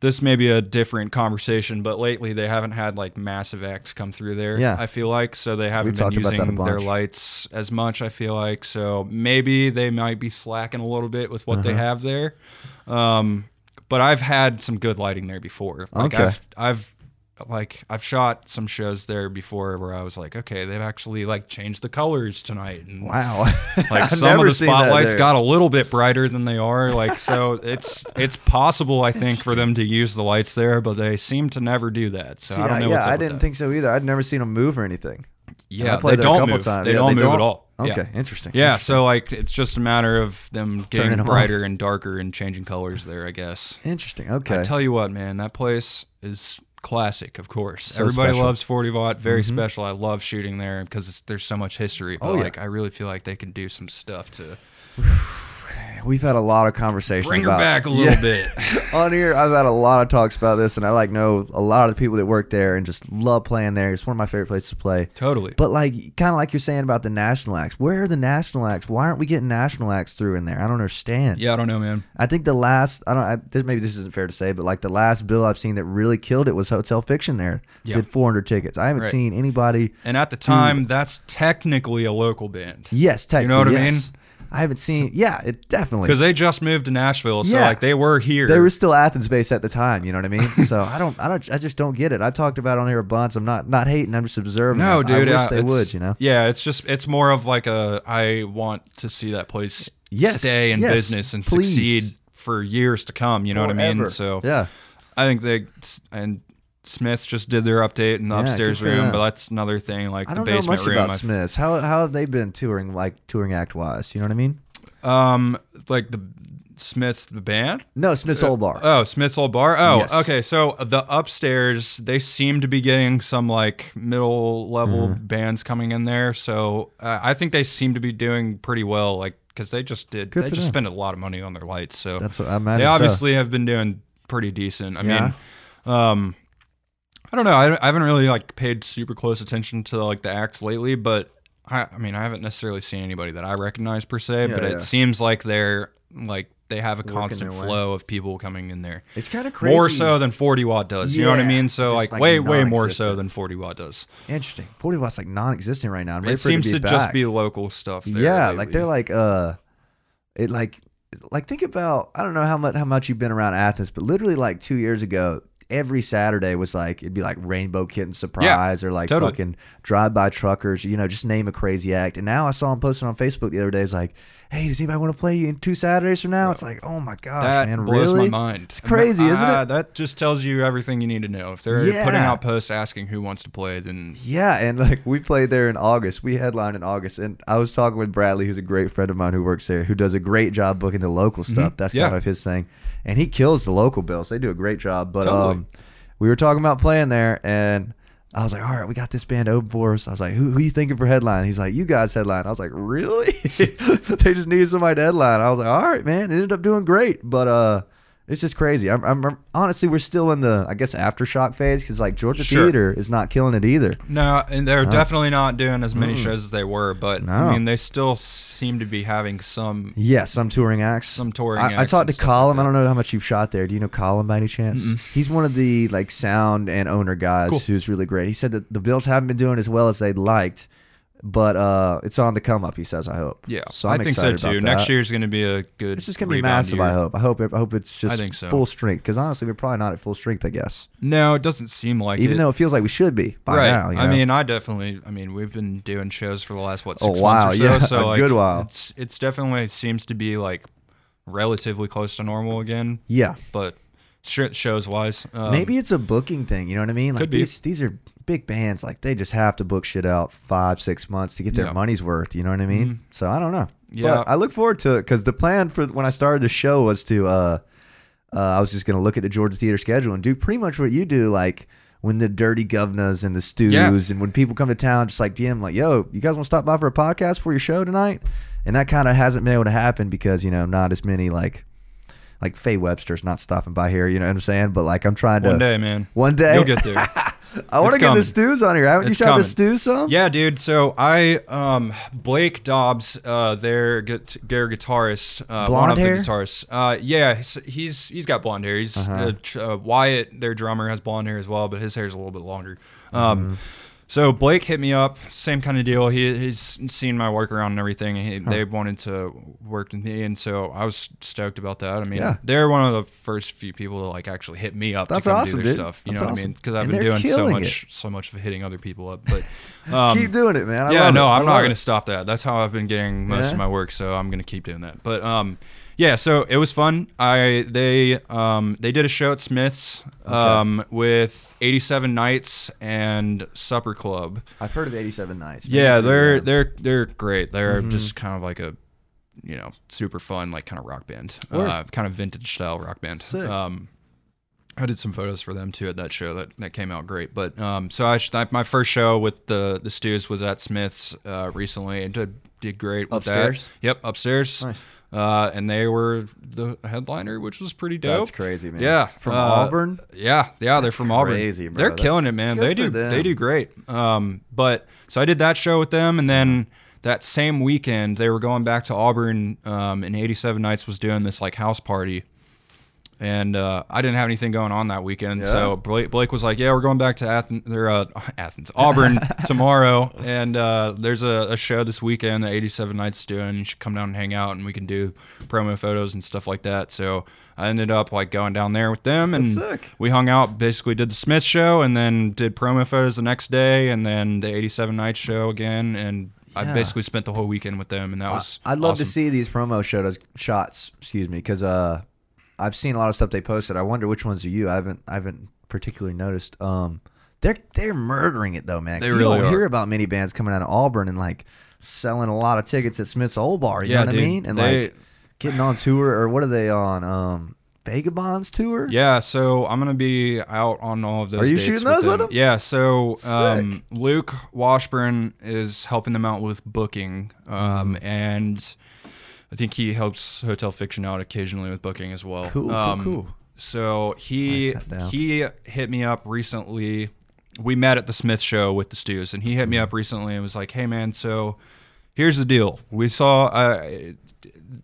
This may be a different conversation, but lately they haven't had like massive acts come through there.
Yeah.
I feel like so they haven't been
that a
using their lights as much. I feel like so maybe they might be slacking a little bit with what they
Uh-huh.
have there. Um, but I've had some good lighting there before. Like
Okay.
I've I've like I've shot some shows there before where I was like, okay, they've actually like changed the colors tonight, and
Wow. <laughs>
like <laughs> some of the spotlights got a little bit brighter than they are. Like so, it's it's possible I <laughs> think for them to use the lights there, but they seem to never do that. So
See,
I don't know.
yeah,
what's up
I didn't think so either. I'd never seen them move or anything.
Yeah, they don't move.
times.
They
Yeah,
don't
they
move
don't?
at all.
Okay,
Yeah.
interesting.
Yeah,
interesting.
so like it's just a matter of them getting
Turning 'em off.
brighter and darker and changing colors there, I guess.
Interesting. Okay.
I tell you what, man, that place is classic, of course.
So
Everybody
special. Mm-hmm.
loves 40 watt, very special. I love shooting there because there's so much history. But
Oh, yeah.
like, I really feel like they can do some stuff to
We've had a lot of conversations.
bring her
about-
back a little
Yeah.
bit. <laughs>
on here i've had a lot of talks about this and i like know a lot of the people that work there and just love playing there it's one of my favorite places to play
Totally.
but like kind of like you're saying about the national acts where are the national acts why aren't we getting national acts through in there i don't understand
Yeah, I don't know, man.
i think the last i don't I, this, maybe this isn't fair to say but like the last bill i've seen that really killed it was hotel fiction there
Yeah.
did 400 tickets i haven't
Right.
seen anybody
And at the time, that's technically a local band
yes technically You
know what I
yes. I haven't seen yeah it definitely
because they just moved to Nashville, so
Yeah.
like they were here.
They were still Athens based at the time, you know what I mean? So I don't, I don't, I just don't get it. I talked about it on here a bunch. I'm not, not hating. I'm just observing.
no, dude.
I wish
yeah,
they would, you know.
Yeah, it's just it's more of like a I want to see that place
Yes,
stay in
yes,
business and
please.
succeed for years to come. You know what I mean? So
yeah,
I think they and Smiths just did their update in the
Yeah,
upstairs
good for
room,
them.
but that's another thing. Like
I
the
don't know
basement
much
room,
about Smiths. How, how have they been touring, like touring act wise? You know what I mean?
um, like the Smiths the band.
No, Smith's Old Bar.
Oh, Smith's Old Bar. Oh,
Yes.
okay. So the upstairs, they seem to be getting some like middle level
Mm-hmm.
bands coming in there. So uh, I think they seem to be doing pretty well. Like because they just did,
Good
they
for
just
them.
spent a lot of money on their lights. So
That's what I imagine.
they
so.
obviously have been doing pretty decent. I
Yeah.
mean, um, I don't know. I, I haven't really like paid super close attention to like the acts lately, but I, I mean, I haven't necessarily seen anybody that I recognize per se.
Yeah,
but
yeah.
it seems like they're like they have a constant
their way.
flow of people coming in there.
It's kind of crazy.
More so than 40 watt does. You know what I
Yeah.
mean?
It's
So
just,
like,
like,
way, way more
non-existent.
so than 40 watt does.
Interesting. 40 watts like non-existent right now. I'm
It
for
seems to
be
just
back.
be local stuff. There
yeah,
lately.
like they're like uh, it like like think about I don't know how much how much you've been around Athens, but literally like two years ago, every Saturday was like it'd be like Rainbow Kitten Surprise or like
totally.
fucking Drive By Truckers, you know, just name a crazy act. And now I saw him posting on Facebook the other day. It's like, hey, does anybody want to play you in two Saturdays from now? It's like, oh my gosh,
that
man,
blows
really?
my mind.
It's crazy, isn't
Ah,
it?
That just tells you everything you need to know. If they're
Yeah.
putting out posts asking who wants to play, then
Yeah, and like we played there in August. We headlined in August, and I was talking with Bradley, who's a great friend of mine who works there, who does a great job booking the local stuff. That's
Mm-hmm. Yeah.
kind of his thing, and he kills the local bills. They do a great job. But
Totally.
um, we were talking about playing there, and I was like, "All right, we got this band open for us." I was like, "Who, who you thinking for headline?" He's like, "You guys headline." I was like, "Really?" <laughs> they just needed somebody to headline. I was like, "All right, man." It ended up doing great, but uh. It's just crazy. I'm, I'm honestly, we're still in the, I guess, aftershock phase because like Georgia
Sure.
Theater is not killing it either.
no, and they're definitely not doing as many
Mm.
shows as they were. But
No.
I mean, they still seem to be having some.
Yeah, some touring acts.
Some touring
I, I talked to Colin.
like
I don't know how much you've shot there. Do you know Colin by any chance? He's one of the like sound and owner guys
Cool.
who's really great. He said that the Bills haven't been doing as well as they'd liked, but uh, it's on the come up. He says, I hope.
Yeah,
so I'm
I think so too. Next year's going to be a good.
It's just gonna be massive.
year.
I hope. I hope. I hope it's just
I think so.
full strength. Because honestly, we're probably not at full strength. I guess,
No, it doesn't seem like
even
it.
though it feels like we should be by
right.
now. you
I mean, I definitely. I mean, we've been doing shows for the last what six months or so.
yeah,
so <laughs>
a
like,
good while.
It's it's definitely seems to be like relatively close to normal again,
yeah.
but shows wise, um,
Maybe it's a booking thing. You know what I mean? Like
could be.
these these are big bands like they just have to book shit out five six months to get their
Yeah.
money's worth. You know what I mean? So I don't know.
Yeah.
but I look forward to it because the plan for when I started the show was to. uh uh, I was just gonna look at the Georgia Theater schedule and do pretty much what you do, like when the Dirty Guv'nahs and the stews,
Yeah.
and when people come to town, just like DM, like, "Yo, you guys want to stop by for a podcast for your show tonight?" And that kind of hasn't been able to happen because you know not as many like like Faye Webster's not stopping by here. You know what I'm saying? But like I'm trying to
One day, man.
One day
You'll get there. <laughs>
I want to get the stews on here. Haven't
It's
you tried
coming.
the stew some?
Yeah, dude. So I, um, Blake Dobbs, uh, their, their guitarist, uh, one
Blonde
of
hair?
the guitarists. Uh, yeah, he's, he's got blonde hair. He's
Uh-huh.
uh, uh, Wyatt, their drummer, has blonde hair as well, but his hair's a little bit longer.
Mm-hmm.
So Blake hit me up, same kind of deal. He he's seen my work around and everything. And he, They wanted to work with me, and so I was stoked about that. I mean,
Yeah.
they're one of the first few people to like actually hit me up
That's
to come
awesome,
do their
dude.
stuff. You
That's
know what I mean? Because I've
And
been doing so much so much of hitting other people up, but. <laughs>
Keep
Um,
doing it, man. I
yeah, no,
it.
I'm not gonna stop that. That's how I've been getting most
Yeah?
of my work, so I'm going to keep doing that. But um, yeah, so it was fun. I they um they did a show at Smith's um with 87 Nights and Supper Club.
I've heard of 87 Nights.
Yeah, they're they're they're great. They're
Mm-hmm.
just kind of like a you know super fun like kind of rock band, uh, kind of vintage style rock band. Um, I did some photos for them too at that show that, that came out great. But um, so I, I my first show with the the Stews was at Smith's uh, recently and did did great with
Upstairs?
that. Yep, upstairs.
Nice.
Uh, and they were the headliner, which was pretty dope.
That's crazy, man.
Yeah,
From
uh,
Auburn?
Yeah, yeah, they're
That's
from Auburn.
crazy, bro.
They're
That's
killing it, man. They do
them.
they do great. Um, but so I did that show with them, and then that same weekend they were going back to Auburn. Um, and 87 Nights was doing this like house party. And uh, I didn't have anything going on that weekend,
Yeah.
so Blake, Blake was like, "Yeah, we're going back to Athens, or, uh, Athens, Auburn <laughs> tomorrow, and uh, there's a, a show this weekend that 87 Nights is doing. You should come down and hang out, and we can do promo photos and stuff like that." So I ended up like going down there with them, and we hung out. Basically, did the Smith show, and then did promo photos the next day, and then the 87 Nights show again, and I basically spent the whole weekend with them, and that was
I'd love to see these promo shotos, shots, excuse me, because uh, I've seen a lot of stuff they posted. I wonder which ones are you. I haven't, I haven't particularly noticed. Um, they're they're murdering it though, man.
They
you
really
don't
are.
hear about many bands coming out of Auburn and like selling a lot of tickets at Smith's Old Bar. You
Yeah,
know what
dude.
I mean? And
They-
like getting on tour or what are they on? Um, Vagabonds tour.
Yeah, so I'm gonna be out on all of those.
Are you
dates
shooting those with
them.
them?
Yeah, so um, Luke Washburn is helping them out with booking, um,
Mm-hmm.
and I think he helps Hotel Fiction out occasionally with booking as well.
Cool, cool,
um,
cool.
So he
Write that down.
he hit me up recently. We met at the Smith show with the Stews, and he hit me up recently and was like, "Hey man, so here's the deal. We saw I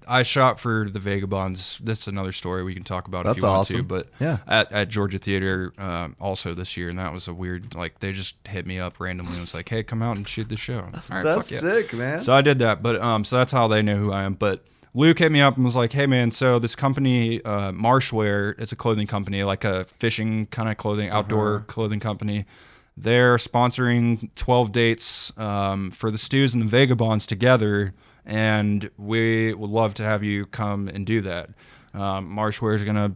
I shot for the Vagabonds. This is another story we can talk about
That's
if you want to.
awesome.
But
Yeah.
at, at Georgia Theater um, also this year, and that was a weird like they just hit me up randomly and was like, "Hey, come out and shoot the show." All right,
That's
yeah.
sick, man.
So I did that, but um, so that's how they know who I am. But Luke hit me up and was like, "Hey man, so this company, uh, Marshwear, it's a clothing company, like a fishing kind of clothing, outdoor
Uh-huh.
clothing company. They're sponsoring 12 dates um, for the Stews and the Vagabonds together, and we would love to have you come and do that." Um, Marshwear is gonna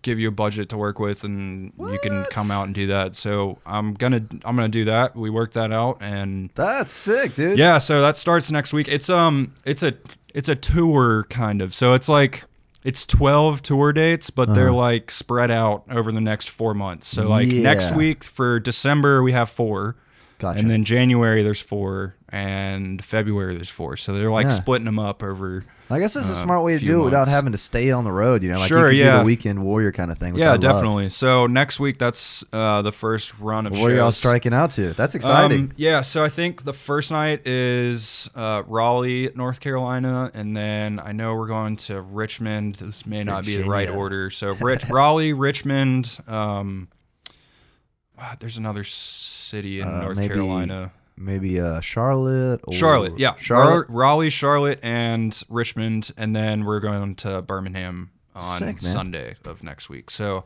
give you a budget to work with, and you can come out and do that. So I'm gonna I'm gonna do that. We worked that out, and
That's sick, dude.
yeah, so that starts next week. It's um it's a it's a tour kind of. So it's like it's 12 tour dates, but they're like spread out over the next 4 months. So like next week for December we have 4.
Gotcha.
And then January there's 4 and February there's 4. So they're like
Yeah.
splitting them up over
I guess that's a
uh,
smart way to do it without
months.
having to stay on the road. You know, like
Sure,
you could do
yeah.
the weekend warrior kind of thing. Which I
Yeah,
love.
definitely. So next week that's uh the first run of
What are y'all striking out to? That's exciting.
Um, yeah, so I think the first night is uh, Raleigh, North Carolina, and then I know we're going to Richmond. This may not be the right order. So <laughs> Rich, Raleigh, Richmond. Um, ah, there's another city in
Uh,
North Carolina.
Maybe uh, Charlotte. Or
Charlotte, yeah,
Charlotte.
Ra- Raleigh, Charlotte, and Richmond, and then we're going to Birmingham on
Sick.
Sunday of next week. So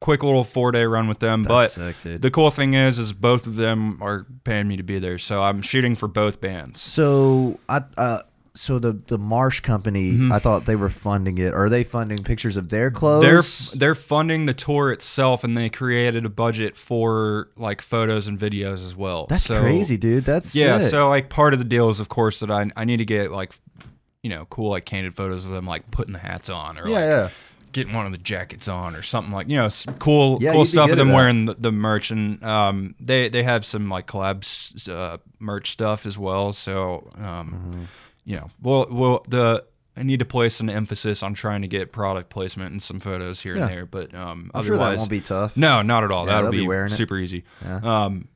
quick little four day run with them,
That's
but
sick,
the cool thing is, is both of them are paying me to be there, so I'm shooting for both bands.
So I uh, so the the Marsh Company, I thought they were funding it. Are they funding pictures of their clothes?
They're they're funding the tour itself, and they created a budget for like photos and videos as well.
That's
So-
crazy, dude. That's
Yeah,
sick.
so like part of the deal is of course that I I need to get like you know cool like candid photos of them like putting the hats on or
yeah,
like
yeah.
getting one of the jackets on or something like you know cool
Yeah,
cool stuff of them wearing the, the merch and um they they have some like collabs uh, merch stuff as well so um
Mm-hmm.
You know well well the I need to place an emphasis on trying to get product placement and some photos here
Yeah.
and there but um
I'm sure that won't be tough.
no, not at all.
Yeah,
That'll
be
be,
wearing it.
super easy.
Yeah.
Um,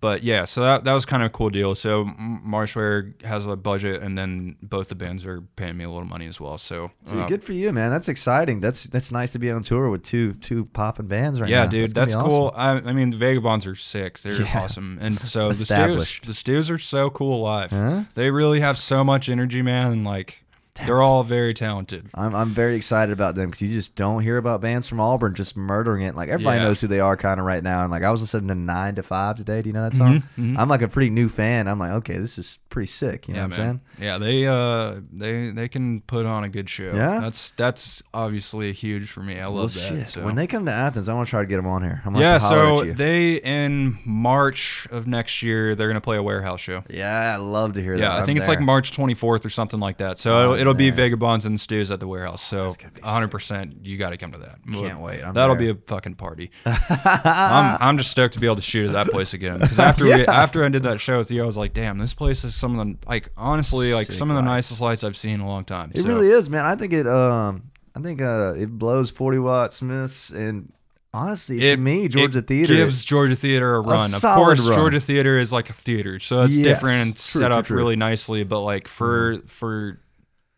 but yeah, so that that was kind of a cool deal. So M- Marshwear has a budget, and then both the bands are paying me a little money as well. So, uh,
good for you, man. That's exciting. That's that's nice to be on tour with two two popping bands right
yeah,
now.
Yeah, dude,
gonna
that's, cool.
awesome.
I, I mean, the Vagabonds are sick. They're
Yeah.
awesome, and <laughs> so the Stews, the Stews are so cool live.
Huh?
They really have so much energy, man. And like, they're all very talented.
I'm I'm very excited about them because you just don't hear about bands from Auburn just murdering it. Like everybody
Yeah.
knows who they are kind of right now. And like I was listening to Nine to Five today. Do you know that song?
Mhm, mhm.
I'm like a pretty new fan. I'm like, okay, this is pretty sick. You know
yeah,
what I'm saying?
man. Yeah, they uh they they can put on a good show.
Yeah?
that's that's obviously huge for me. I love
Well,
that.
shit.
So.
When they come to Athens, I want to try to get them on here. I'm gonna
yeah,
have to holler
so they in March of next year they're gonna play a warehouse show.
yeah, I love to hear that.
Yeah, I
I'm
think it's like. March 24th or something like that. So
Oh,
it'll, it'll be. Vagabonds and Stews at the warehouse. So
That's gonna be
100 percent you got to come to that.
Can't wait. I'm
That'll
there.
be a fucking party. <laughs> I'm I'm just stoked to be able to shoot at that place again because after we, <laughs> after I did that show with you, I was like, damn, this place is some of the like honestly like
Sick
some of the
lights.
nicest lights I've seen in a long time.
It
So,
really is, man. I think it. Um, I think uh, it blows 40 watt Smiths, and honestly, to me, Georgia
it
Theater
gives Georgia Theater a run. of course,
run.
Georgia Theater is like a theater, so it's
Yes,
different and
true,
set
true,
up
true.
Really nicely. But like for for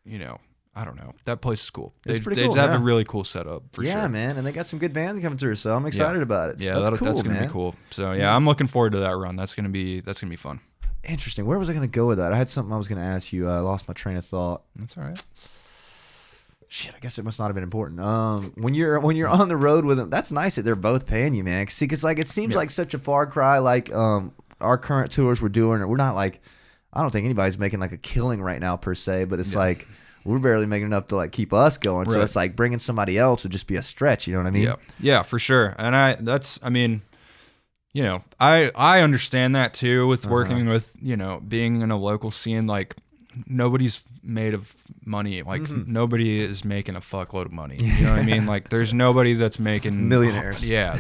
you know, I don't know, that place is cool.
It's
they
pretty
they
cool,
have
yeah.
a really cool setup for
yeah,
sure.
Yeah, man, and they got some good bands coming through, so I'm excited about it. So
Yeah,
that's cool,
that's gonna be cool. So yeah, I'm looking forward to that run. That's gonna be that's gonna be fun.
Interesting. Where was I going to go with that? I had something I was going to ask you. I lost my train of thought.
That's all right.
Shit, I guess it must not have been important. Um, when you're when you're on the road with them, that's nice that they're both paying you, man. See, because like it seems
Yeah.
like such a far cry. Like um, our current tours we're doing, we're not like I don't think anybody's making like a killing right now per se, but it's
Yeah.
like we're barely making enough to like keep us going. So it's like bringing somebody else would just be a stretch. You know what I mean?
yeah, yeah, for sure. And I that's I mean, you know, I I understand that too with
Uh-huh.
working with you know being in a local scene. Like nobody's made of money. Like
Mm-hmm.
nobody is making a fuckload of money. You know what I mean? <laughs> Like there's nobody that's making
Millionaires.
Yeah,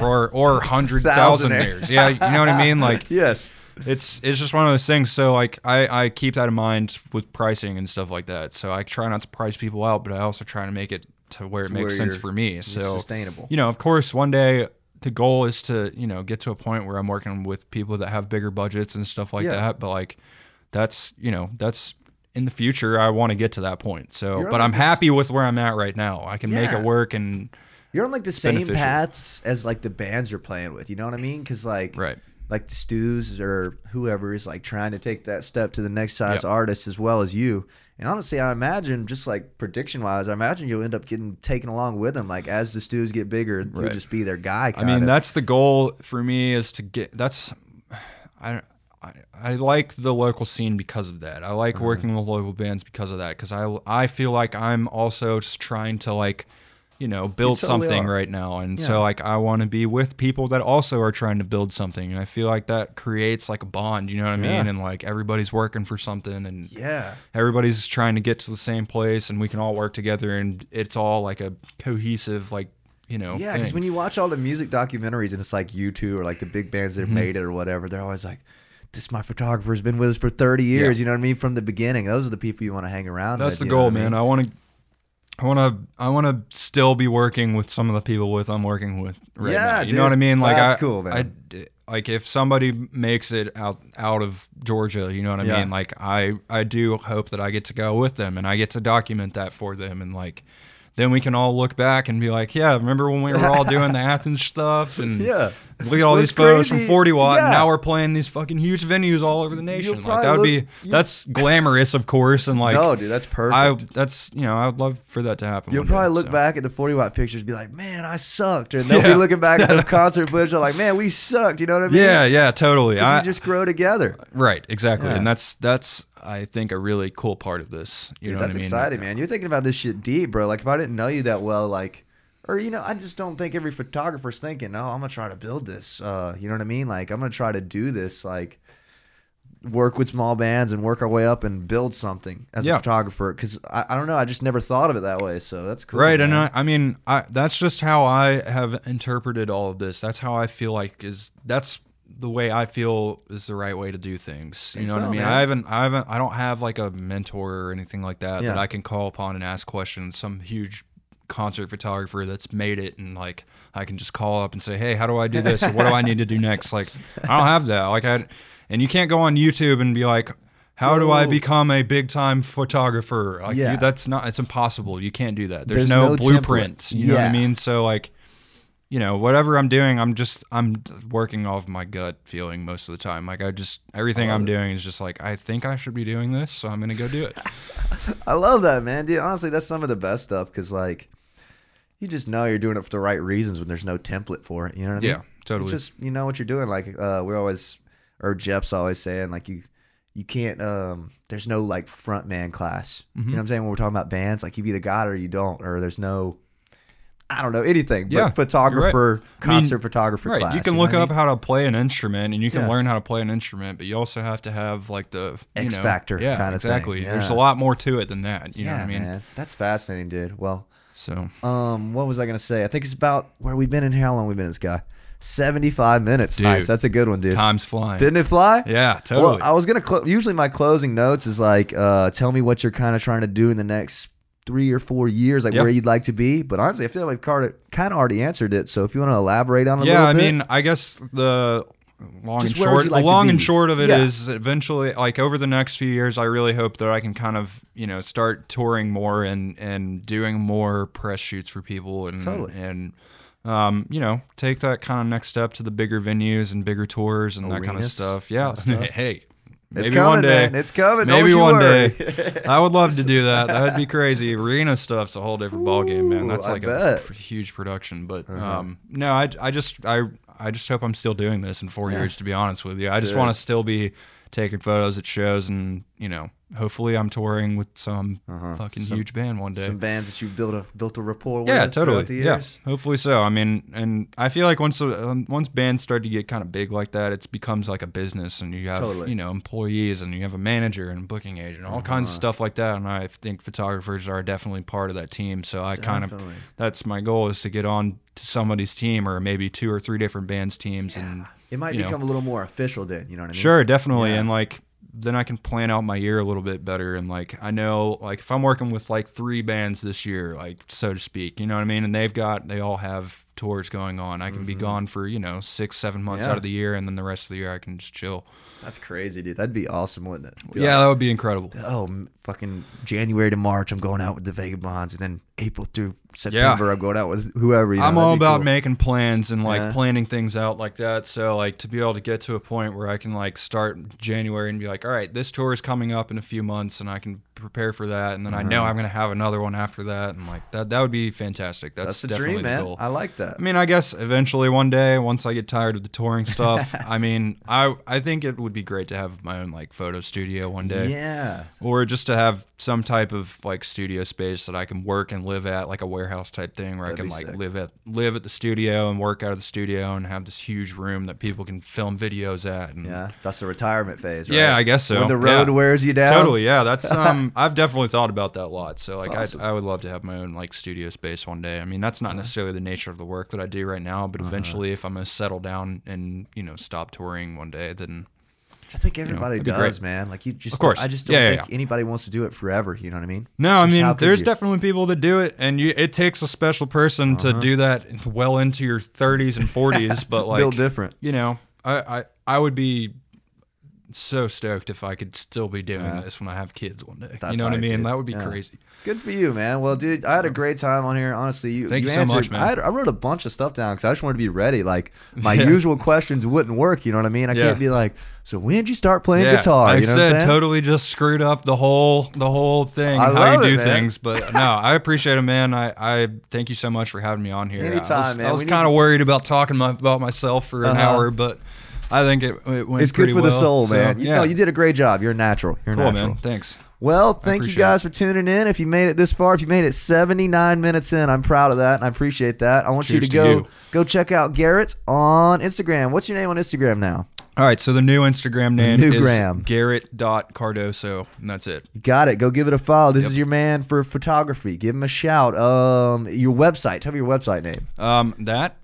or or <laughs> hundred
thousandaires.
Yeah, you know what I mean? Like <laughs>
Yes.
It's it's just one of those things. So like I I keep that in mind with pricing and stuff like that. So I try not to price people out, but I also try to make it to where it
To
makes
where
sense for me. So
sustainable.
you know, of course, one day the goal is to you know get to a point where I'm working with people that have bigger budgets and stuff like
Yeah.
that. But like that's you know that's in the future I want to get to that point. So,
You're
but I'm
this-
happy with where I'm at right now. I can make it work and
You're on like the same
beneficial.
paths as like the bands you're playing with. You know what I mean? Because like
right.
Like the Stews or whoever is like trying to take that step to the next size
Yep.
artist as well as you. And honestly, I imagine just like prediction wise, I imagine you'll end up getting taken along with them. Like as the Stews get bigger, you'll just be their guy.
I mean,
of.
that's the goal for me is to get. That's I. I, I like the local scene because of that. I like
Uh-huh.
working with local bands because of that. Because I I feel like I'm also just trying to like, you know, build
totally
something
are.
right now, and
Yeah.
so like I want to be with people that also are trying to build something, and I feel like that creates like a bond. You know what I
Yeah.
mean? And like everybody's working for something, and
yeah.
everybody's trying to get to the same place, and we can all work together, and it's all like a cohesive like. You know,
Yeah, because when you watch all the music documentaries and it's like U2 or like the big bands that have
Mm-hmm.
made it or whatever, they're always like, "This my photographer has been with us for thirty years."
Yeah.
You know what I mean? From the beginning, those are the people you want to hang around.
That's
with,
the goal,
I
man.
mean?
I want to, I want to, I want to still be working with some of the people with I'm working with right
Yeah,
now. You
dude.
know what I mean? Like,
That's
I,
cool, man.
I like if somebody makes it out out of Georgia, you know what I
Yeah.
mean? Like, I I do hope that I get to go with them and I get to document that for them and like. Then we can all look back and be like, "Yeah, remember when we were all <laughs> doing the Athens stuff?" And
Yeah.
Look at all
What's
these photos from 40 watt. and
yeah.
now we're playing these fucking huge venues all over the nation. Like that would
look-
be that's glamorous, of course, and like
no, dude, that's perfect.
I that's you know I would love for that to happen.
You'll
one day,
probably look
so.
back at the 40 watt pictures and be like, man, I sucked. And they'll be looking back at the <laughs> concert footage. Like, man, we sucked. You know what I mean?
Yeah, yeah, totally. I,
you just grow together.
right, exactly,
Yeah.
and that's that's I think a really cool part of this. You
Dude,
know
that's
what I mean?
exciting, man. You're thinking about this shit deep, bro. Like, if I didn't know you that well, like, or, you know, I just don't think every photographer's thinking, oh, I'm going to try to build this. Uh, you know what I mean? Like, I'm going to try to do this, like, work with small bands and work our way up and build something as
Yeah.
a photographer. Cause I, I don't know. I just never thought of it that way. So that's cool.
Right, and. I, I mean, I, that's just how I have interpreted all of this. That's how I feel like is that's the way I feel is the right way to do things. You know what I mean?
man.
I haven't, I haven't, I don't have like a mentor or anything like that that I can call upon and ask questions. Some huge concert photographer that's made it, and like I can just call up and say, "Hey, how do I do this? or what do I need to do next?" Like I don't have that. Like I, and you can't go on YouTube and be like. How do I become a big time photographer? Like
Yeah.
you, that's not. It's impossible. You can't do that. There's,
There's
no,
no
blueprint.
template.
You know what I mean? So like, you know, whatever I'm doing, I'm just I'm working off my gut feeling most of the time. Like I just everything I'm doing is just like I think I should be doing this, so I'm gonna go do it. <laughs>
I love that, man. Dude, honestly, that's some of the best stuff because, like, you just know you're doing it for the right reasons when there's no template for it. You know what I mean?
Yeah, totally.
It's just you know what you're doing. Like, uh, we're always, or Jeff's always saying, like, you you can't. um There's no like front man class.
Mm-hmm.
You know what I'm saying? When we're talking about bands, like you either got it or you don't, or there's no. I don't know anything.
Yeah,
but photographer,
I mean,
concert photographer
right.
class.
you can
know
look
what I
up
mean?
how to play an instrument and you can
Yeah.
learn how to play an instrument, but you also have to have like the you
X
know-
factor
Yeah,
kinda thing,
exactly. There's a lot more to it than that. You
yeah,
know what I mean?
man, that's fascinating, dude. Well,
So
Um, what was I gonna say? I think it's about where we've been and how long we've been in this guy. Seventy-five minutes.
Dude.
nice. That's a good one, dude.
time's flying.
Didn't it fly?
yeah, totally.
Well, I was gonna. Clo- usually, my closing notes is like, uh, tell me what you're kind of trying to do in the next three or four years, like
Yeah.
where you'd like to be. But honestly, I feel like we've kind of already answered it. So if you want to elaborate on it a
yeah, I mean, I guess the long
Just
and short,
like
the long and short of it is
Yeah.
eventually, like over the next few years, I really hope that I can kind of, you know, start touring more and and doing more press shoots for people and
Totally.
and. Um, you know, take that kind of next step to the bigger venues and bigger tours and that kind of stuff. Yeah.
stuff. <laughs>
hey,
it's
maybe
coming,
one day.
man. It's coming.
Maybe one
worry.
day. I would love to do that. That would be crazy. Arena stuff's a whole different ballgame, man. That's like a
bet. Uh-huh.
huge production. But um, no, I, I just I I just hope I'm still doing this in four years. To be honest with you, I just want to still be taking photos at shows, and you know, hopefully I'm touring with some fucking
Some-
huge band one day.
Some bands that you've built a built a rapport with.
Yeah, totally.
The
Yeah,
years.
hopefully so. I mean, and I feel like once um, once bands start to get kind of big like that, it becomes like a business, and you have
Totally.
you know employees, and you have a manager and booking agent, all kinds
Uh-huh.
of stuff like that. And I think photographers are definitely part of that team. So I kind of that's my goal is to get on to somebody's team or maybe two or three different bands teams, and
It might
you know.
become a little more official then. You know what I mean?
Sure, definitely.
Yeah.
And like then I can plan out my year a little bit better and like I know like if I'm working with like three bands this year, like so to speak, you know what I mean? And they've got they all have tours going on. I can be gone for, you know, six, seven months
Mm-hmm. Yeah.
out of the year and then the rest of the year I can just chill.
That's crazy, dude. That'd be awesome, wouldn't it? Be
Yeah, that would be incredible.
oh, fucking January to March, I'm going out with the Vagabonds, and then April through September, I'm going out with whoever. You know,
I'm all about
cool.
making plans and like
Yeah.
planning things out like that. So like to be able to get to a point where I can like start January and be like, all right, this tour is coming up in a few months, and I can prepare for that, and then I know I'm gonna have another one after that, and like that that would be fantastic. That's,
That's the
definitely
dream,
the
man.
goal.
I like that.
I mean, I guess eventually one day, once I get tired of the touring <laughs> stuff, I mean, I I think it would be great to have my own like photo studio one day,
Yeah.
or just to have some type of like studio space that I can work and live at, like a warehouse type thing, where
That'd
I can like
sick.
live at live at the studio and work out of the studio and have this huge room that people can film videos at. And
Yeah. That's the retirement phase, right?
Yeah, I guess so.
When the road
Yeah.
wears you down.
Totally, yeah. That's <laughs> um, I've definitely thought about that a lot. So like,
awesome.
I I would love to have my own like studio space one day. I mean, that's not necessarily the nature of the work that I do right now,
Uh-huh.
but eventually, if I'm gonna settle down and you know stop touring one day, then
I think everybody
that'd be
does, man. Like you just,
Of course.
I just don't
Yeah,
think
yeah.
anybody wants to do it forever. You know what I mean?
no, I
Just
mean, there's
you?
definitely people that do it, and you it takes a special person to
Uh-huh.
do that well into your 30s and 40s. But <laughs> like,
Built different.
you know, I, I I would be so stoked if I could still be doing this when I have kids one day.
That's
you know what I mean? That would be
Yeah.
crazy.
Good for you, man. Well, dude, I had a great time on here. Honestly, you,
Thank you so
answered-
much, man.
I, had, I wrote a bunch of stuff down because I just wanted to be ready. Like <laughs> my
Yeah.
usual questions wouldn't work. You know what I mean? I
Yeah.
can't be like, so when did you start playing
Yeah,
guitar?
like
you know
I said, totally just screwed up the whole the whole thing,
I
how you
it,
do
man.
things. But <laughs> no, I appreciate it, man. I, I thank you so much for having me on here. I
Anytime,
was,
man.
I was kind of worried about talking my, about myself for an
Uh-huh.
hour, but I think it, it went
It's good for the soul,
So,
man. You,
yeah,
no, you did a great job. You're natural. You're
cool,
natural.
man. Thanks.
Well, thank you guys for tuning in. If you made it this far, if you made it 79 minutes in, I'm proud of that and I appreciate that. I want you to
Cheers to
go
you.
go check out Garrett on Instagram. What's your name on Instagram now?
All right, so the new Instagram name
New
is
gram.
Garrett.cardoso, and that's it.
Got it. Go give it a follow. This
Yep.
is your man for photography. Give him a shout. Um, your website. Tell me your website name.
Um, that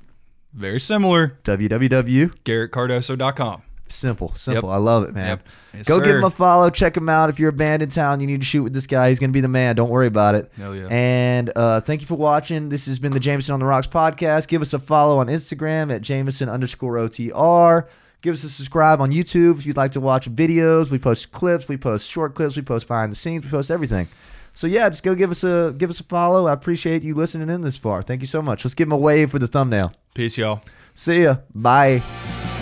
very similar.
www.
GarrettCardoso.com.
Simple, simple.
Yep.
I love it, man.
Yep. Yes,
Go give him a follow. Check him out. If you're a band in town, you need to shoot with this guy. He's gonna be the man. Don't worry about it.
Hell yeah.
And uh, thank you for watching. This has been the Jameson on the Rocks podcast. Give us a follow on Instagram at Jameson underscore OTR. Give us a subscribe on YouTube if you'd like to watch videos. We post clips, we post short clips, we post behind the scenes, we post everything. So yeah, just go give us a give us a follow. I appreciate you listening in this far. Thank you so much. Let's give him a wave for the thumbnail.
Peace, y'all.
See ya. Bye.